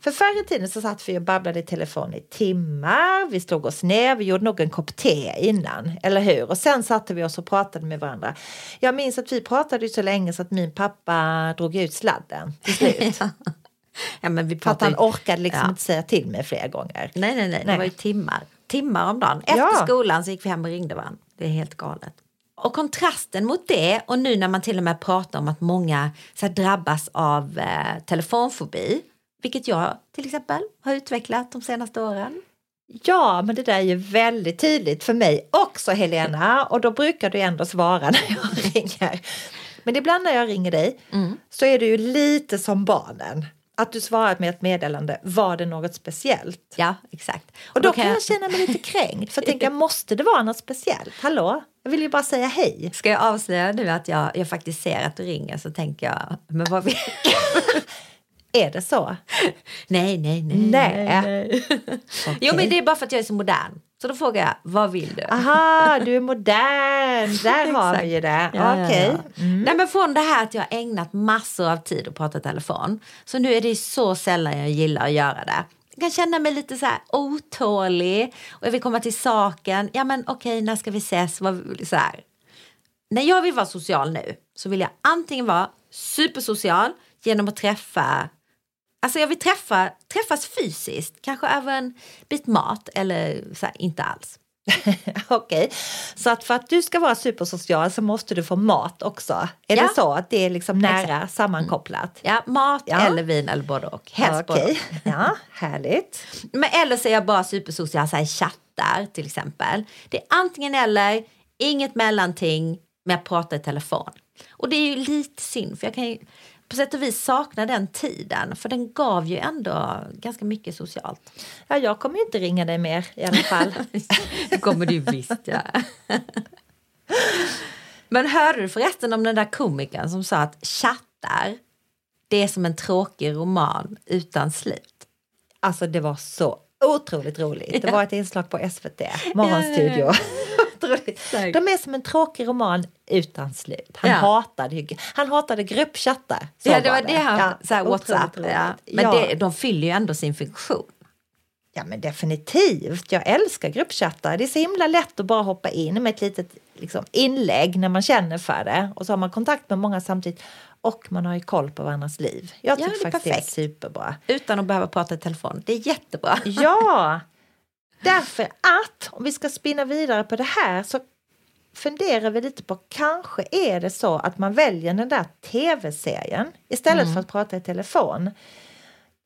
För förr i tiden så satt vi och babblade i telefon i timmar, vi slog oss ner, vi gjorde nog en kopp te innan, eller hur? Och sen satte vi oss och pratade med varandra. Jag minns att vi pratade så länge så att min pappa drog ut sladden till slut. (laughs) Ja, men vi För att han orkade liksom Ja. inte säga till mig flera gånger. Nej, nej, nej. Nej. Det var ju timmar. Timmar om dagen. Efter Ja. skolan så gick vi hem och ringde varandra. Det är helt galet. Och kontrasten mot det och nu när man till och med pratar om att många så här, drabbas av eh, telefonfobi, vilket jag till exempel har utvecklat de senaste åren. Ja, men det där är ju väldigt tydligt för mig också Helena och då brukar du ändå svara när jag (laughs) ringer. Men ibland när jag ringer dig så är det ju lite som barnen. Att du svarat med ett meddelande, var det något speciellt? Ja, exakt. Och då kan jag känna mig lite (laughs) kränkt för jag tänker, måste det vara något speciellt? Hallå? Jag vill ju bara säga hej. Ska jag avslöja nu att jag, jag faktiskt ser att du ringer så tänker jag, men vad vill... (laughs) Är det så? nej, nej, nej. Nej. (laughs) Jo, men det är bara för att jag är så modern. Så då frågar jag, vad vill du? Aha, du är modern. (laughs) Där har vi ju det. Ja, ja, Okej. ja. Nej, men från det här att jag har ägnat massor av tid att prata telefon. Så nu är det så sällan jag gillar att göra det. Jag kan känna mig lite så här otålig och jag vill komma till saken. Ja men okej, när ska vi ses? Vad, så här. När jag vill vara social nu så vill jag antingen vara supersocial genom att träffa Alltså jag vill träffa, träffas fysiskt, kanske över en bit mat eller här, inte alls. (laughs) Okej, så att för att du ska vara supersocial så måste du få mat också. Är Ja. det så att det är liksom nära sammankopplat? Ja, mat Ja. eller vin eller både och. Helst både Okej, och. (laughs) ja, härligt. Men eller så är jag bara supersocial, så här chattar till exempel. Det är antingen eller, inget mellanting med att prata i telefon. Och det är ju lite synd för jag kan ju på sätt och vis sakna den tiden för den gav ju ändå ganska mycket socialt. Ja, jag kommer ju inte ringa dig mer i alla fall. (laughs) Det kommer du visst ja. (laughs) Men hörde du förresten om den där komikern som sa att chattar det är som en tråkig roman utan slut? Alltså det var så otroligt roligt. Det var ett inslag på SVT, Morgonstudio. Otroligt. De är som en tråkig roman utan slut. Han, Ja. hatade, han hatade gruppchattar. Ja, det var det han, Ja, så här, Whatsapp. roligt. Ja. Men ja. Det, de fyller ju ändå sin funktion. Ja men definitivt, jag älskar gruppchattar. Det är så himla lätt att bara hoppa in med ett litet liksom, inlägg när man känner för det. Och så har man kontakt med många samtidigt. Och man har ju koll på varandras liv. Jag Ja, tycker det är faktiskt perfekt. det är superbra. Utan att behöva prata i telefon. Det är jättebra. Ja, (laughs) därför att om vi ska spinna vidare på det här så funderar vi lite på kanske är det så att man väljer den där tv-serien istället för att prata i telefon.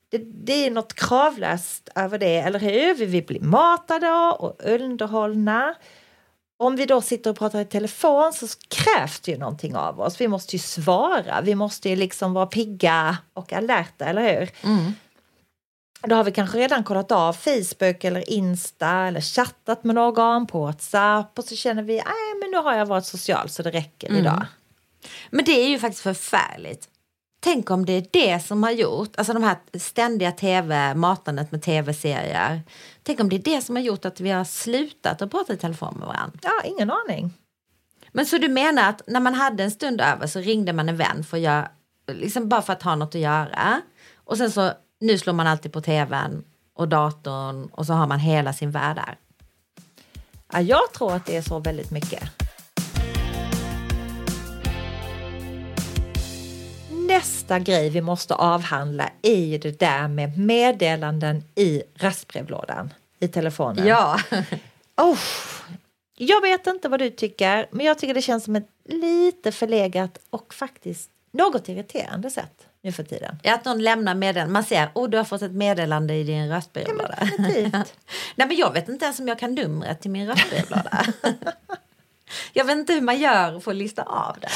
Det, det är något kravlöst över det, eller hur? Vi vill bli matade och underhållna. Om vi då sitter och pratar i telefon så krävs det ju någonting av oss. Vi måste ju svara, vi måste ju liksom vara pigga och alerta, eller hur? Då har vi kanske redan kollat av Facebook eller Insta eller chattat med någon på WhatsApp och så känner vi att men nu har jag varit social så det räcker Mm. idag. Men det är ju faktiskt förfärligt. Tänk om det är det som har gjort, alltså de här ständiga tv, matandet med tv-serier. Tänk om det är det som har gjort att vi har slutat att prata i telefon med varandra. Ja, ingen aning. Men så du menar att när man hade en stund över så ringde man en vän för att göra, liksom bara för att ha något att göra. Och sen så, nu slår man alltid på tvn och datorn och så har man hela sin värld där. Ja, jag tror att det är så väldigt mycket. Nästa grej vi måste avhandla är ju det där med meddelanden i röstbrevlådan i telefonen. Ja. (laughs) Oh, jag vet inte vad du tycker, men jag tycker det känns som ett lite förlegat och faktiskt något irriterande sätt nu för tiden. Att någon lämnar meddelande. Man ser, oh du har fått ett meddelande i din röstbrevlåda. definitivt. (laughs) Nej men jag vet inte ens om jag kan numret till min röstbrevlåda. (laughs) jag vet inte hur man gör för att lista av det.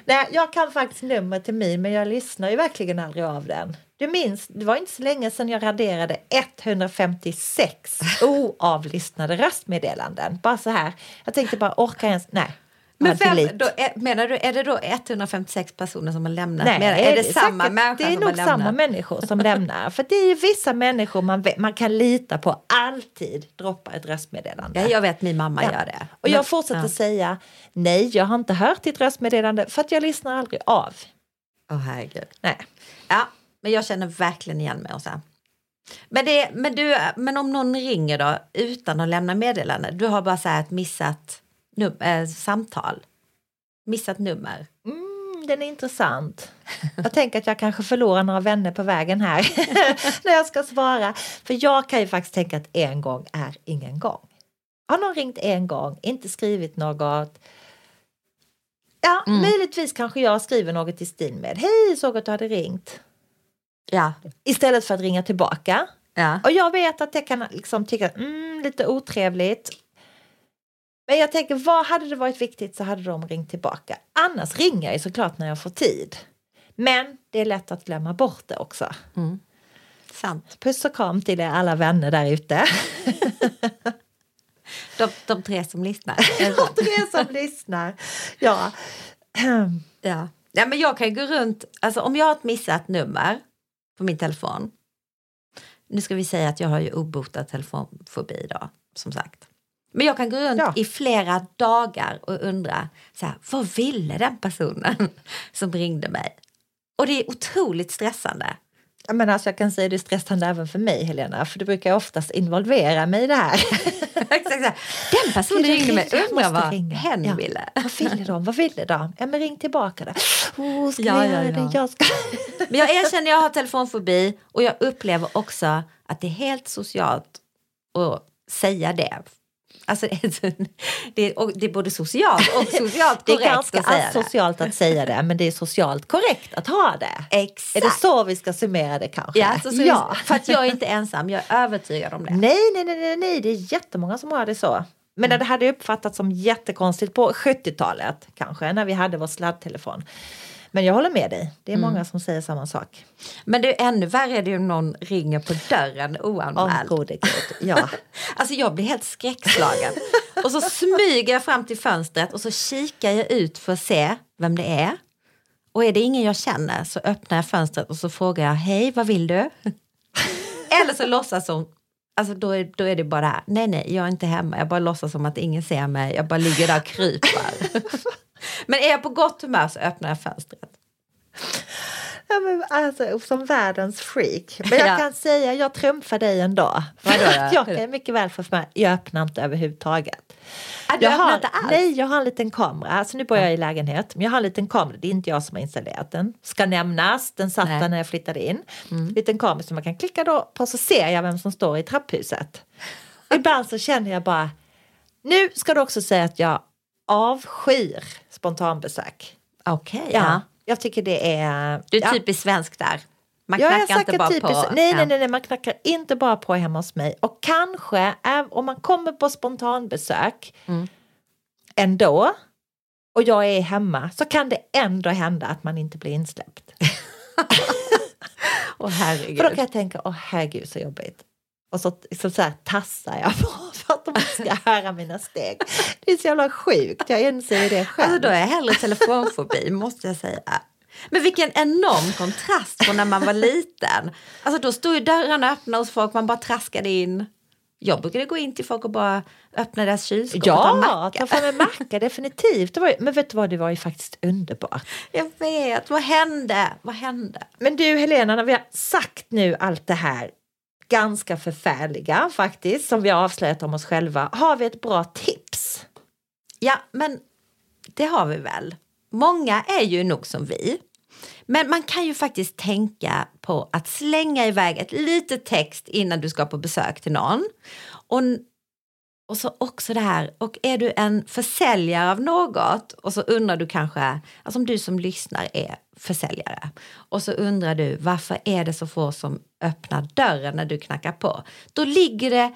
(laughs) Nej, jag kan faktiskt nummer till min, men jag lyssnar ju verkligen aldrig av den. Du minns, det var inte så länge sedan jag raderade 156 oavlyssnade röstmeddelanden. Bara så här. Jag tänkte bara, orkar jag ens? Nej. Men vem, är, menar du, är det då 156 personer som har lämnat? Nej, menar, är det, samma säkert- Det är nog samma människor som lämnar. För det är ju vissa människor man, man kan lita på alltid droppar ett röstmeddelande. Ja, jag vet min mamma Ja. gör det. Och Men- jag fortsätter ja. säga nej, jag har inte hört ditt röstmeddelande för att jag lyssnar aldrig av. Åh herregud. Nej. Ja, men jag känner verkligen igen mig Åsa. Men, det, men, du, men om någon ringer då utan att lämna meddelande, du har bara så här missat num- äh, samtal, missat nummer. Mm, den är intressant. (laughs) Jag tänker att jag kanske förlorar några vänner på vägen här (laughs) när jag ska svara. För jag kan ju faktiskt tänka att en gång är ingen gång. Har någon ringt en gång, inte skrivit något. Ja, Mm. möjligtvis kanske jag skriver något i stil med Hej, såg att du hade ringt. Ja, Istället för att ringa tillbaka. ja. Och jag vet att det kan liksom tycka mm, lite otrevligt. Men jag tänker, vad hade det varit viktigt så hade de ringt tillbaka. Annars ringer jag såklart när jag får tid. Men det är lätt att glömma bort det också. sant. Puss och kram till er alla vänner där ute. (laughs) De, de tre som lyssnar. (laughs) Till er som lyssnar. Ja. (clears throat) Ja. ja, men jag kan ju gå runt, alltså om jag har ett missat nummer på min telefon. Nu ska vi säga att jag har ju obotad telefonfobi då, som sagt. Men jag kan gå runt Ja. i flera dagar och undra, så här, vad ville den personen (laughs) som ringde mig? Och det är otroligt stressande. Ja, Men alltså jag kan säga det är stressande även för mig Helena, för du brukar oftast involvera mig i det här. (laughs) Exakt Den personen ringde mig, undrar vad ringa. hen Ja. ville. Vad ville de? Vad ville de? Ja men ring tillbaka då. Oh, ska Ja, jag ja, göra ja. det? Jag ska... (laughs) Men jag erkänner jag har telefonfobi och jag upplever också att det är helt socialt att säga det. Alltså (laughs) det är, och det är både socialt och socialt Det är korrekt ganska att säga det. asocialt att säga det, men det är socialt korrekt att ha det. Exakt. Är det så vi ska summera det kanske? Ja, så, så ja. För att jag är inte ensam, jag är övertygad om det. Nej, nej, nej, nej, nej, det är jättemånga som har det så. Men Mm. det hade uppfattats som jättekonstigt på 70-talet kanske, när vi hade vår sladdtelefon. Men jag håller med dig, det är Mm. många som säger samma sak. Men det är ännu värre är det ju om någon ringer på dörren oanmäld. gode gud. Ja. (laughs) Alltså jag blir helt skräckslagen. och så smyger jag fram till fönstret och så kikar jag ut för att se vem det är. Och är det ingen jag känner så öppnar jag fönstret och så frågar jag hej, vad vill du? (laughs) Eller så låtsas hon, alltså då är, då är det bara nej nej, jag är inte hemma, jag bara låtsas som att ingen ser mig, jag bara ligger där och kryper. (laughs) Men är jag på gott humör så öppnar jag fönstret. Ja, men alltså, som världens freak. Men jag Ja. kan säga, jag trumfar dig. Vadå då? (laughs) jag kan mycket väl få för mig, jag öppnar inte överhuvudtaget. Ah, du jag har, inte alls? Nej, jag har en liten kamera. Alltså nu bor jag i lägenhet, men jag har en liten kamera. Det är inte jag som har installerat den. Ska nämnas, den satt där när jag flyttade in. Liten kamera som man kan klicka då på så ser jag vem som står i trapphuset. Ibland så känner jag bara, nu ska du också säga att jag avskyr spontanbesök. Okej, Ja, ja. jag tycker det är... Du är ja. typiskt svensk där. Man Ja, jag knackar inte bara typiskt. på. Nej, nej, nej, man knackar inte bara på hemma hos mig. Och kanske, om man kommer på spontanbesök Mm. ändå, och jag är hemma, så kan det ändå hända att man inte blir insläppt. (laughs) Åh herregud. För då kan jag tänka, åh herregud så jobbigt. Och så, så, så här tassar jag (laughs) för att de ska höra mina steg. Det är så jävla sjukt, jag inser det själv. Alltså då är jag hellre telefonfobi, måste jag säga. Men vilken enorm kontrast från när man var liten. Alltså då stod ju dörrarna öppna hos folk, man bara traskade in. Jag brukade gå in till folk och bara öppna deras kylskåp och ta Ja, macka. ta fram en macka, definitivt. Det var, ju- men vet du vad, det var ju faktiskt underbart. Jag vet, vad hände? Vad hände? Men du Helena, när vi har sagt nu allt det här ganska förfärliga faktiskt, som vi har avslöjat om oss själva, har vi ett bra tips? Ja, men det har vi väl. Många är ju nog som vi. Men man kan ju faktiskt tänka på att slänga iväg ett litet text innan du ska på besök till någon. Och, och så också det här, och är du en försäljare av något och så undrar du kanske, alltså om du som lyssnar är försäljare och så undrar du varför är det så få som öppnar dörren när du knackar på? Då ligger det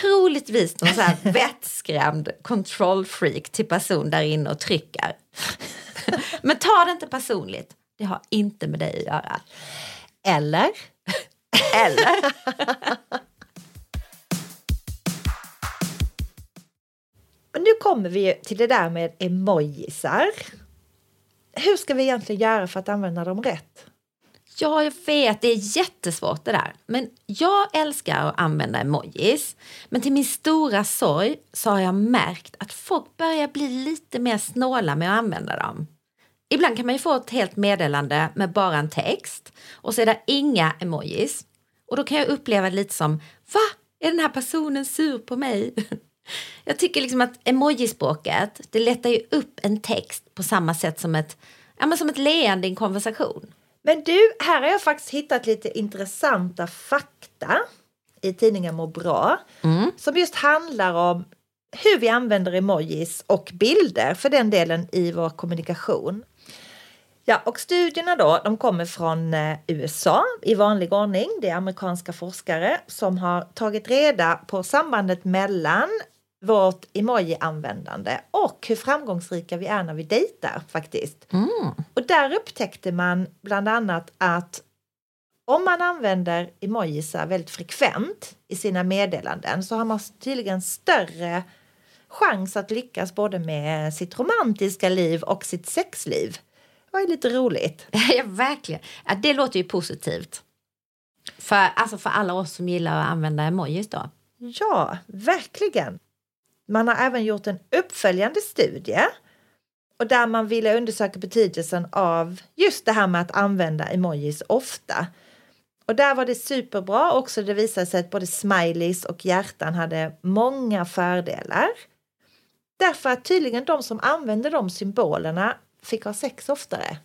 troligtvis någon så här (laughs) vettskrämd control freak till person där inne och trycker. (laughs) Men ta det inte personligt. Det har inte med dig att göra. Eller? (laughs) Eller? Kommer vi till det där med emojisar. Hur ska vi egentligen göra för att använda dem rätt? Ja, jag vet. Det är jättesvårt det där. Men jag älskar att använda emojis. Men till min stora sorg så har jag märkt att folk börjar bli lite mer snåla med att använda dem. ibland kan man ju få ett helt meddelande med bara en text och så är det inga emojis. Och då kan jag uppleva det lite som, va? Är den här personen sur på mig? (laughs) Jag tycker liksom att emojispråket, det lättar ju upp en text på samma sätt som ett, ja, men som ett leende i en konversation. Men du, här har jag faktiskt hittat lite intressanta fakta i tidningen Må bra Mm. som just handlar om hur vi använder emojis och bilder för den delen i vår kommunikation. Ja, och studierna då, de kommer från eh, USA i vanlig ordning. Det är amerikanska forskare som har tagit reda på sambandet mellan vårt emoji-användande och hur framgångsrika vi är när vi dejtar faktiskt. Och där upptäckte man bland annat att om man använder emojisar väldigt frekvent i sina meddelanden så har man tydligen större chans att lyckas både med sitt romantiska liv och sitt sexliv. Det var ju lite roligt. (laughs) Ja, verkligen. Ja, det låter ju positivt. För, alltså för alla oss som gillar att använda emojis då. Ja, verkligen. Man har även gjort en uppföljande studie och där man ville undersöka betydelsen av just det här med att använda emojis ofta. Och där var det superbra också. Det visade sig att både smileys och hjärtan hade många fördelar. Därför att tydligen de som använde de symbolerna fick ha sex oftare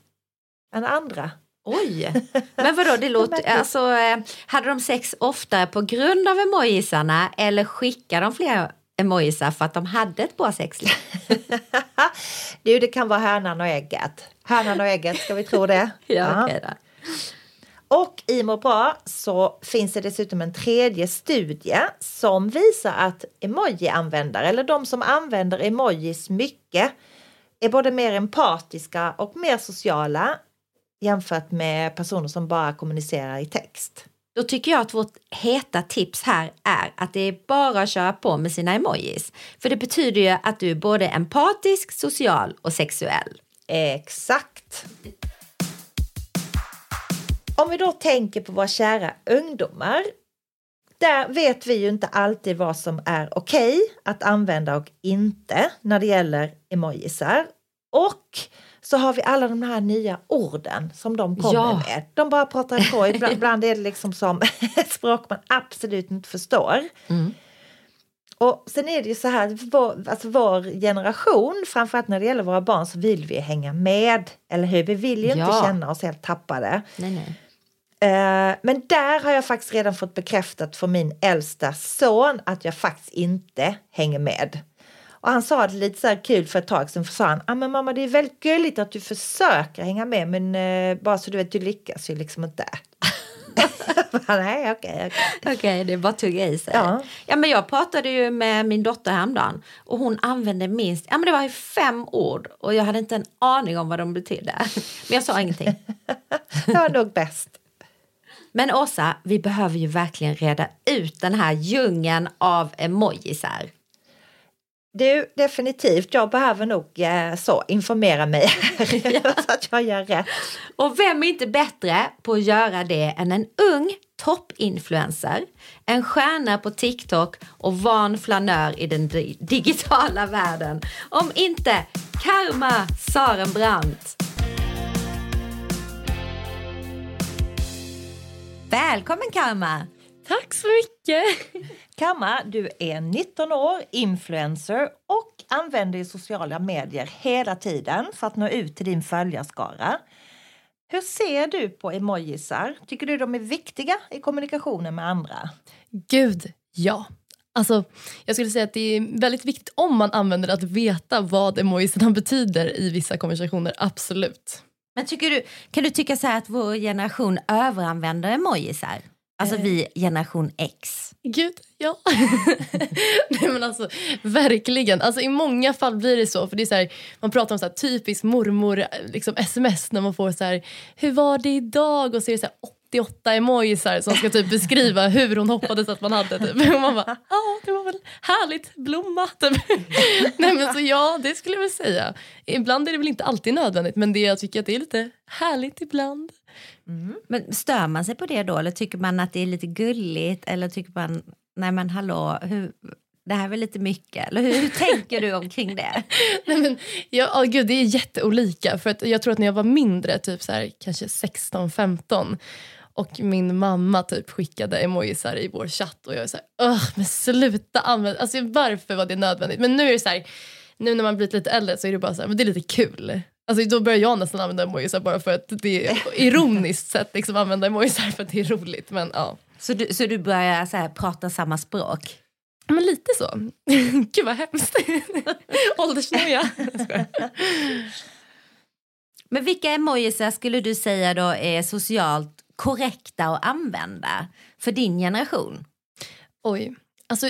än andra. Oj! Men vadå, det (laughs) låter, alltså, eh, hade de sex oftare på grund av emojisarna eller skickade de fler emojisar för att de hade ett bra sexliv? (laughs) du, det kan vara hönan och ägget. Hönan och ägget, ska vi tro det? (laughs) Ja, okej då. Och i Må bra så finns det dessutom en tredje studie som visar att emoji-användare, eller de som använder emojis mycket, är både mer empatiska och mer sociala jämfört med personer som bara kommunicerar i text. Då tycker jag att vårt heta tips här är att det är bara att köra på med sina emojis. För det betyder ju att du är både empatisk, social och sexuell. Exakt. Om vi då tänker på våra kära ungdomar. Där vet vi ju inte alltid vad som är okej att använda och inte när det gäller emojisar. Och så har vi alla de här nya orden som de kommer Ja. med. De bara pratar på, ibland, (laughs) ibland är det liksom som ett språk man absolut inte förstår. Och sen är det ju så här, vår, alltså vår generation, framförallt när det gäller våra barn, så vill vi hänga med. Eller hur? Vi vill ju inte Ja. känna oss helt tappade. Nej, nej. Eh, men där har jag faktiskt redan fått bekräftat för min äldsta son att jag faktiskt inte hänger med. Och han sa det lite så här kul för ett tag sedan, för sa han, ah, men mamma det är väldigt gulligt att du försöker hänga med men eh, bara så du vet, du lyckas ju liksom inte. (laughs) Nej, okej, okej. Okej, det är bara att tugga i sig. Ja. Ja, men jag pratade ju med min dotter häromdagen och hon använde minst, ja men det var ju fem ord och jag hade inte en aning om vad de betydde. Men jag sa ingenting. (laughs) Det var nog bäst. Men Åsa, vi behöver ju verkligen reda ut den här djungeln av emojisar. Du, definitivt. Jag behöver nog eh, så informera mig (laughs) (laughs) så att jag gör rätt. Och vem är inte bättre på att göra det än en ung toppinfluencer, en stjärna på TikTok och van flanör i den di- digitala världen. Om inte Karma Sarenbrant. Välkommen Karma! Tack så mycket! Kamma, du är 19 år, influencer och använder sociala medier hela tiden för att nå ut till din följarskara. Hur ser du på emojisar? Tycker du de är viktiga i kommunikationen med andra? Gud, ja. Alltså, jag skulle säga att det är väldigt viktigt om man använder att veta vad emojisarna (laughs) betyder i vissa konversationer, absolut. Men tycker du, kan du tycka så här att vår generation överanvänder emojisar? Alltså vi generation X. Gud, ja. (laughs) Nej men alltså verkligen. Alltså i många fall blir det så. För det är så här, man pratar om så här, typisk mormor liksom sms när man får så här, hur var det idag? Och så är det så här 88 emojisar som ska typ beskriva (laughs) hur hon hoppades att man hade. Typ. Och man bara, ja det var väl härligt, blomma. (laughs) Typ. Nej men så ja, det skulle jag väl säga. Ibland är det väl inte alltid nödvändigt men det, jag tycker att det är lite härligt ibland. Mm. Men stör man sig på det då eller tycker man att det är lite gulligt eller tycker man nej men hallå hur, det här är väl lite mycket. Eller hur, hur tänker du omkring det? (laughs) Nej, men, jag, oh, gud, det är jätteolika. För att jag tror att när jag var mindre, typ så här, kanske 16-15 och min mamma typ skickade emojisar i vår chatt och jag är så här, men sluta använda, alltså varför var det nödvändigt? Men nu är det så här, nu när man blivit lite äldre så är det bara så här, men det är lite kul. Alltså då börjar jag nästan använda emojisar bara för att det är ironiskt sätt liksom använda emojisar för att det är roligt. Men ja. Så du, så du börjar så här, prata samma språk? Men lite så. (laughs) Gud vad hemskt. (laughs) Åldersnoja. (laughs) Men vilka emojisar skulle du säga då är socialt korrekta att använda för din generation? Oj. Alltså,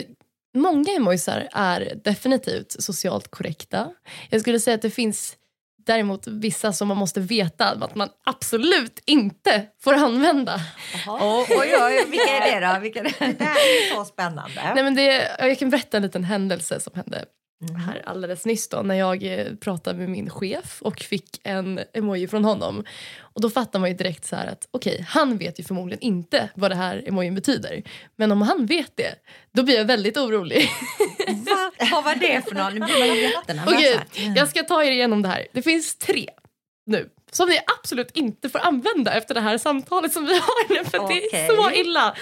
många emojisar är definitivt socialt korrekta. Jag skulle säga att det finns däremot vissa som man måste veta att man absolut inte får använda. Oj, oj, oj, (laughs) vilka är det då? Vilka är det? det här är så spännande. Nej, men det, jag kan berätta en liten händelse som hände här alldeles nyss då, när jag eh, pratade med min chef och fick en emoji från honom. Och Då fattar man ju direkt så att okej, okay, han vet ju förmodligen inte vad det här emojin betyder. Men om han vet det, då blir jag väldigt orolig. Va? Vad var det för någon? Nu blir man jättenervös. Okay, jag ska ta er igenom det här. Det finns tre nu som ni absolut inte får använda efter det här samtalet som vi har nu för okay. det är så illa.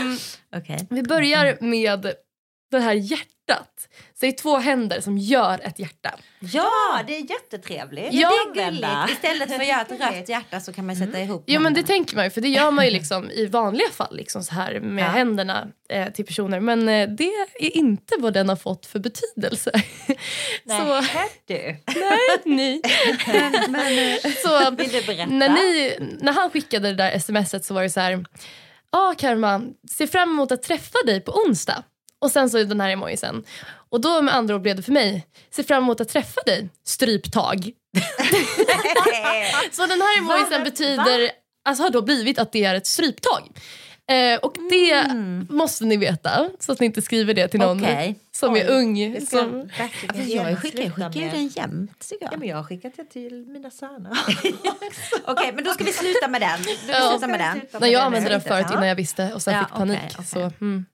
Um, okay. Vi börjar med det här hjärtat. Så det är två händer som gör ett hjärta. Ja, det är jättetrevligt. Ja, det är gulligt. Istället för att göra ett rött hjärta så kan man sätta ihop Ja, men det tänker man ju, för det gör man ju (laughs) liksom i vanliga fall liksom så här med ja. händerna eh, till personer. Men eh, det är inte vad den har fått för betydelse. (laughs) Nej, så, du. Nej, ni. (laughs) men, men, eh, så, vill du berätta? När, ni, när han skickade det där smset så var det så här. Ja, ah, Karma, ser fram emot att träffa dig på onsdag. Och sen så den här emojisen. Och då med andra ord blev det för mig, se fram emot att träffa dig, stryptag. (laughs) så den här emojisen betyder, alltså har då blivit att det är ett stryptag. Eh, och det mm. måste ni veta, så att ni inte skriver det till någon okay. som Oj. är ung. Som... Alltså, jag skickar, jag skickar ju den jämt. Jag. Ja, men jag har skickat det till mina söner. (laughs) Okej, okay, men då ska vi sluta med den. Ja. Sluta med den. Nej, jag använde den förut innan jag visste och sen ja, fick panik. Okay, så, mm.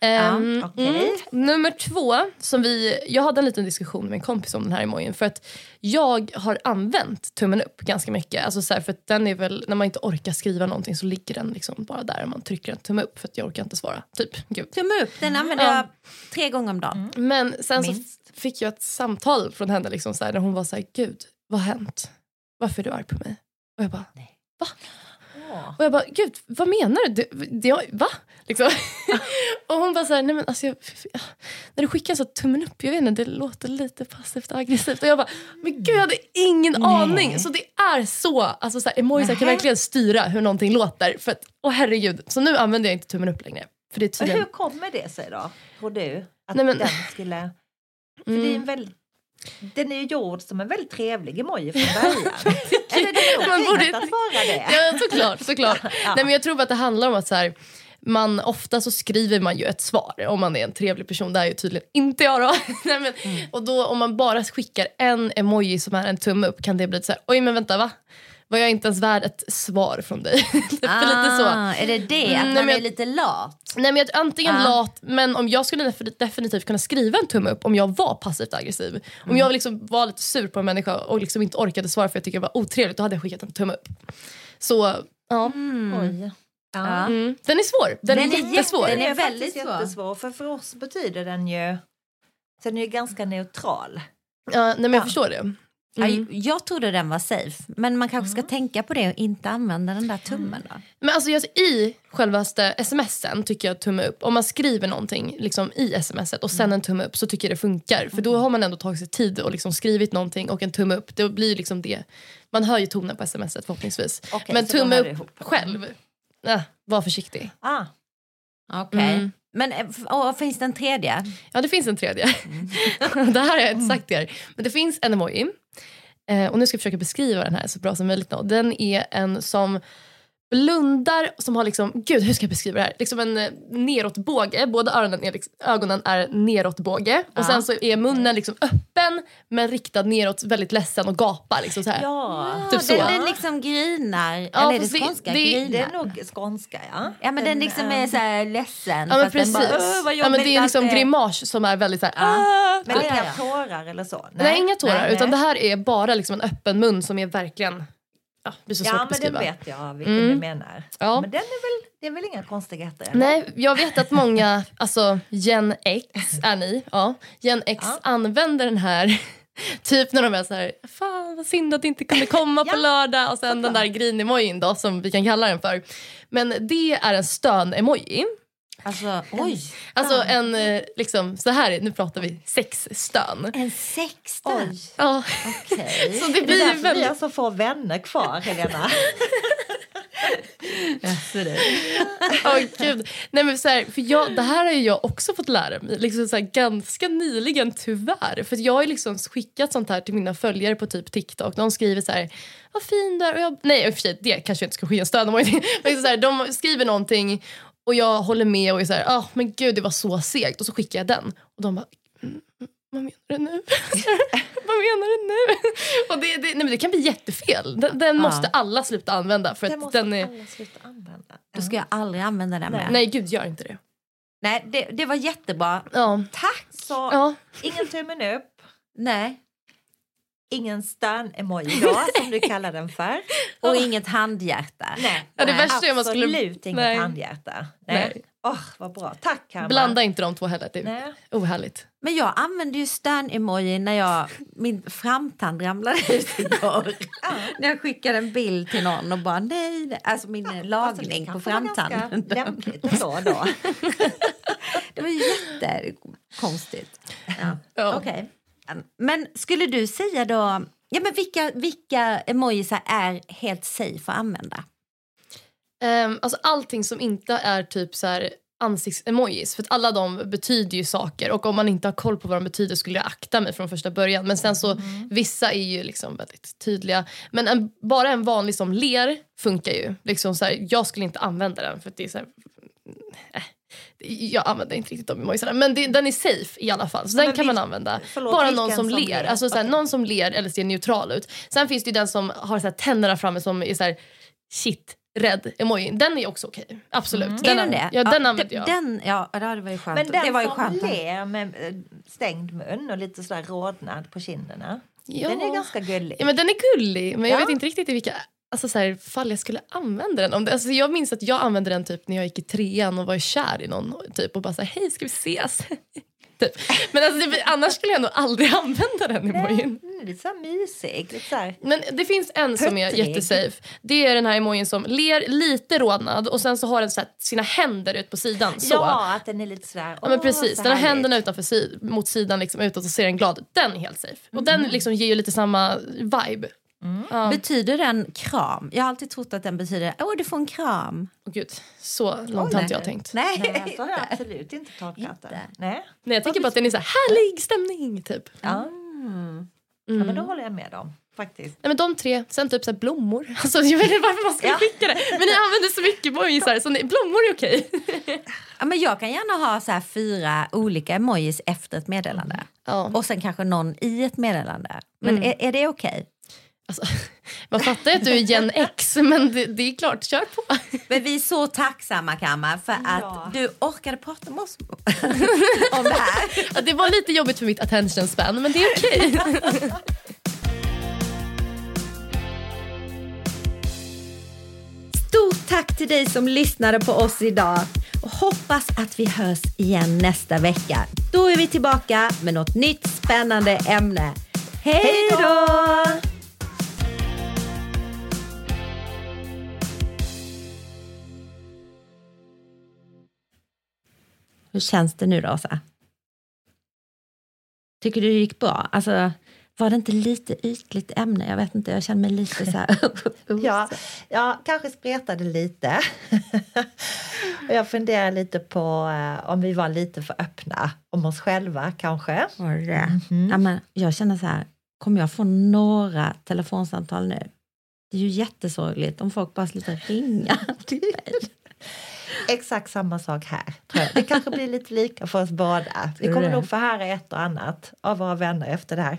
Um, okay. mm, nummer två, som vi, jag hade en liten diskussion med en kompis om den här emojin. För att jag har använt tummen upp ganska mycket. Alltså så här, för den är väl, när man inte orkar skriva någonting så ligger den liksom bara där och man trycker en tumme upp för att jag orkar inte svara. Typ. Gud. Tumme upp, den använder jag tre gånger om dagen. Mm. Men sen Minst. så fick jag ett samtal från henne liksom så här, där hon var så här, gud vad har hänt? Varför är du arg på mig? Och jag bara, Nej. va? Och jag bara, gud vad menar du? Det, det, va? Liksom. (laughs) och hon bara så här, nej men alltså jag, när du skickar så tummen upp, jag vet inte, det låter lite passivt och aggressivt. Och jag bara, men gud jag hade ingen nej. aning. Så det är så, alltså så här, emojisar kan verkligen styra hur någonting låter. För att, åh herregud, så nu använder jag inte tummen upp längre. För det är tydligen... Hur kommer det sig då, tror du? Att nej, men... den skulle... För mm. det är en väldigt den är ju gjord som en väldigt trevlig emoji från början. (laughs) Eller det är nog borde... att vara det. (laughs) Ja, såklart. såklart. (laughs) ja. Nej, men jag tror att det handlar om att så här, man, ofta så skriver man ju ett svar om man är en trevlig person. Det är ju tydligen inte jag då. Nej, men, mm. Och då om man bara skickar en emoji som är en tumme upp kan det bli så här, oj men vänta va? Var jag inte ens värd ett svar från dig. (laughs) ah, lite så. Är det det? Att mm, man är lite lat? Nej, men jag, antingen ah. lat, men om jag skulle definitivt kunna skriva en tumme upp om jag var passivt aggressiv. Mm. Om jag liksom var lite sur på en människa och liksom inte orkade svara för jag tycker det var otrevligt, då hade jag skickat en tumme upp. Så, ja. Mm. Ja. Mm. Den är svår. Den, den är jättesvår. Den är väldigt jättesvår. För, för oss betyder den ju... Så den är ju ganska neutral. Ja, nej, men jag förstår det. Mm. Jag trodde den var safe, men man kanske ska mm. tänka på det och inte använda den där tummen. Då. Men alltså, I självaste smsen tycker jag tumme upp. Om man skriver någonting liksom, i smset och sen mm. en tumme upp så tycker jag det funkar. För då har man ändå tagit sig tid och liksom skrivit någonting och en tumme upp. Det blir liksom det. Man hör ju tonen på smset förhoppningsvis. Okay, men tumme upp själv, äh, var försiktig. Ah. Okej. Okay. Mm. Men och, finns det en tredje? Ja, det finns en tredje. Mm. (laughs) det här har jag inte sagt till er. Men det finns en emoji Eh, Eh, och nu ska jag försöka beskriva den här så bra som möjligt. Den är en som blundar som har liksom, gud hur ska jag beskriva det här? Liksom en eh, neråtbåge, båda öronen är, liksom, ögonen är neråtbåge och sen så är munnen liksom öppen men riktad neråt, väldigt ledsen och gapar. Liksom så här. Ja, Typ så. Den, den liksom grinar. Ja, Eller är det fast det- skånska? det- grinar. Det är nog skånska, ja. Ja men den liksom är så här ledsen. Ja men precis. bara, "Åh, vad ja, men det är att liksom det är." grimas som är väldigt så här, Ja. "Ah", Men inga tårar eller så? Nej, inga tårar. nej, utan nej. det här är bara liksom en öppen mun som är verkligen... Ja, det blir så svårt Ja, att men den beskriva. vet jag vilken Mm. du menar. Ja. Men den är väl, det är väl inga konstigheter? eller? Nej, jag vet att många, (laughs) alltså Gen X är ni, ja. Gen X Ja. använder den här (laughs) Typ när de är så här, fan vad synd att det inte kunde komma på Ja, lördag och sen den där grin-emojin då som vi kan kalla den för. Men det är en stön-emoji. Alltså oj. Alltså en, eh, liksom så här, nu pratar vi sexstön. En sexton. Oj. Ja, Okej. (laughs) så det Är det blir därför vi väldigt... har så få vänner kvar, Helena? (laughs) Åh gud. Nej, men så här, för jag, det här har jag också fått lära mig liksom så här, ganska nyligen tyvärr. För jag har liksom skickat sånt här till mina följare på typ TikTok. De skriver så här, vad fin du är. Och jag, nej i och för sig, det kanske jag inte ska skicka en stöd. (laughs) Men så här, de skriver någonting och jag håller med och är så här, ah, men gud det var så segt. Och så skickar jag den. Och de bara, mm, mm, vad menar du nu? (laughs) vad menar du nu? (laughs) och det, det, nej, men det kan bli jättefel. Den, den Ja. måste alla sluta använda. För Det att måste den är, alla sluta använda. Då ska jag aldrig använda den Nej. mer. nej gud gör inte det. Nej, det, det var jättebra. Ja. Tack! Så Ja. ingen tummen upp, Nej. Ingen stön-emoji då, som du kallar den för. Och inget handhjärta. Nej, Ja, det nej, värsta man skulle- absolut inget Nej. handhjärta. Nej. Nej. Åh, vad bra. Tack, Karma. Blanda inte de två heller. Det är ohärligt. Men jag använde ju stön-emoji när jag, min framtand ramlade (laughs) ut igår. När jag skickade en bild till någon och bara nej, nej. alltså min Alltså, det lagning på framtanden. Lämpligt (laughs) ändå då. Det var jättekonstigt. Ja. Ja. Okej. Men skulle du säga då, ja men vilka, vilka emojis är helt safe att använda? Um, alltså allting som inte är typ så här ansiktsemojis. För att alla de betyder ju saker och om man inte har koll på vad de betyder skulle jag akta mig från första början. Men sen så vissa är ju liksom väldigt tydliga. Men en, bara en vanlig som ler funkar ju. Liksom så här, jag skulle inte använda den för att det är så här, äh, jag använder inte riktigt de emojisarna. Men det, den är safe i alla fall. Så den men kan man vil- använda. förlåt, Bara någon som, som ler. ler? Alltså, såhär, Okej. Någon som ler eller ser neutral ut. Sen finns det ju den som har såhär, tänderna framme som är såhär shit rädd emoji. Den är också okej. Absolut. Den, är den det? Ja, den ja, använder jag. Den, ja, det var ju skönt. Men den det var ju som ler med eh, stängd mun och lite sådär rodnad på kinderna. Ja. Den är ganska gullig. Ja, men den är gullig, men jag Ja. vet inte riktigt i vilka alltså, så här, fall jag skulle använda den. Om det, alltså, jag minns att jag använde den typ när jag gick i trean och var kär i någon typ, och bara så här, hej ska vi ses? (laughs) typ. Men alltså, det, annars skulle jag nog aldrig (laughs) använda den emojin. Lite så mysig. Lite så. Men det finns en som är jättesafe. Det är den här emojin som ler lite rodnad och sen så har den så sina händer ut på sidan. Så. Ja, att den är lite sådär... Ja men precis, så den har händerna utanför si mot sidan liksom utåt och ser den glad ut. Den är helt safe. Och den Mm. liksom ger ju lite samma vibe. Ja. Betyder den kram? Jag har alltid trott att den betyder åh du får en kram. Åh, gud, så långt har inte jag tänkt. Nej, Nej, så har jag absolut inte tolkat den. Nej. Nej, jag tänker bara att den är så här härlig stämning typ. Ja. Mm. ja, men då håller jag med dem faktiskt. Nej, men de tre, sen typ så här blommor. (laughs) Alltså, jag vet inte varför man ska Ja. skicka det. Men ni använder så mycket emojisar så ni, blommor är okej. Ja, men jag kan gärna ha så här fyra olika emojis efter ett meddelande. Ja. Och sen kanske någon i ett meddelande. Men Mm. är, är det okej? Alltså, (laughs) man fattar ju att du är gen X men det, det är klart, kör på. (laughs) Men vi är så tacksamma Kamma för att Ja. du orkade prata med oss (laughs) om det här. Ja, det var lite jobbigt för mitt attention span men det är okej. Stort tack till dig som lyssnade på oss idag. Och hoppas att vi hörs igen nästa vecka. Då är vi tillbaka med något nytt spännande ämne. Hej då! Hur känns det nu då, Åsa? Tycker du det gick bra? Alltså, var det inte lite ytligt ämne? Jag vet inte, jag känner mig lite så här... (laughs) Ja, jag kanske spretade lite. och (laughs) jag funderar lite på eh, om vi var lite för öppna om oss själva kanske. Var det? Ja, men jag känner så här, kommer jag få några telefonsamtal nu? Det är ju jättesorgligt om folk bara slutar ringa (laughs) till dig. Exakt samma sak här. Det kanske blir lite lika för oss båda. Vi kommer nog få höra ett och annat av våra vänner efter det här.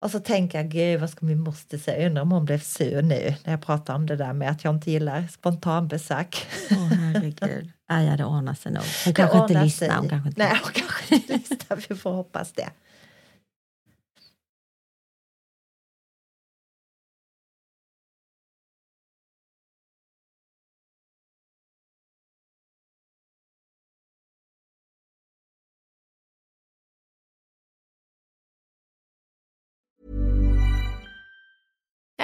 Och så tänker jag, gud vad ska min moster säga? Undrar om hon blev sur nu när jag pratar om det där med att jag inte gillar spontanbesök. Åh oh, herregud. Ja, ja, det ordnar sig nog. Hon kanske inte lyssnar. sig. Hon kanske inte... Nej, hon kanske inte lyssnar. Vi får hoppas det.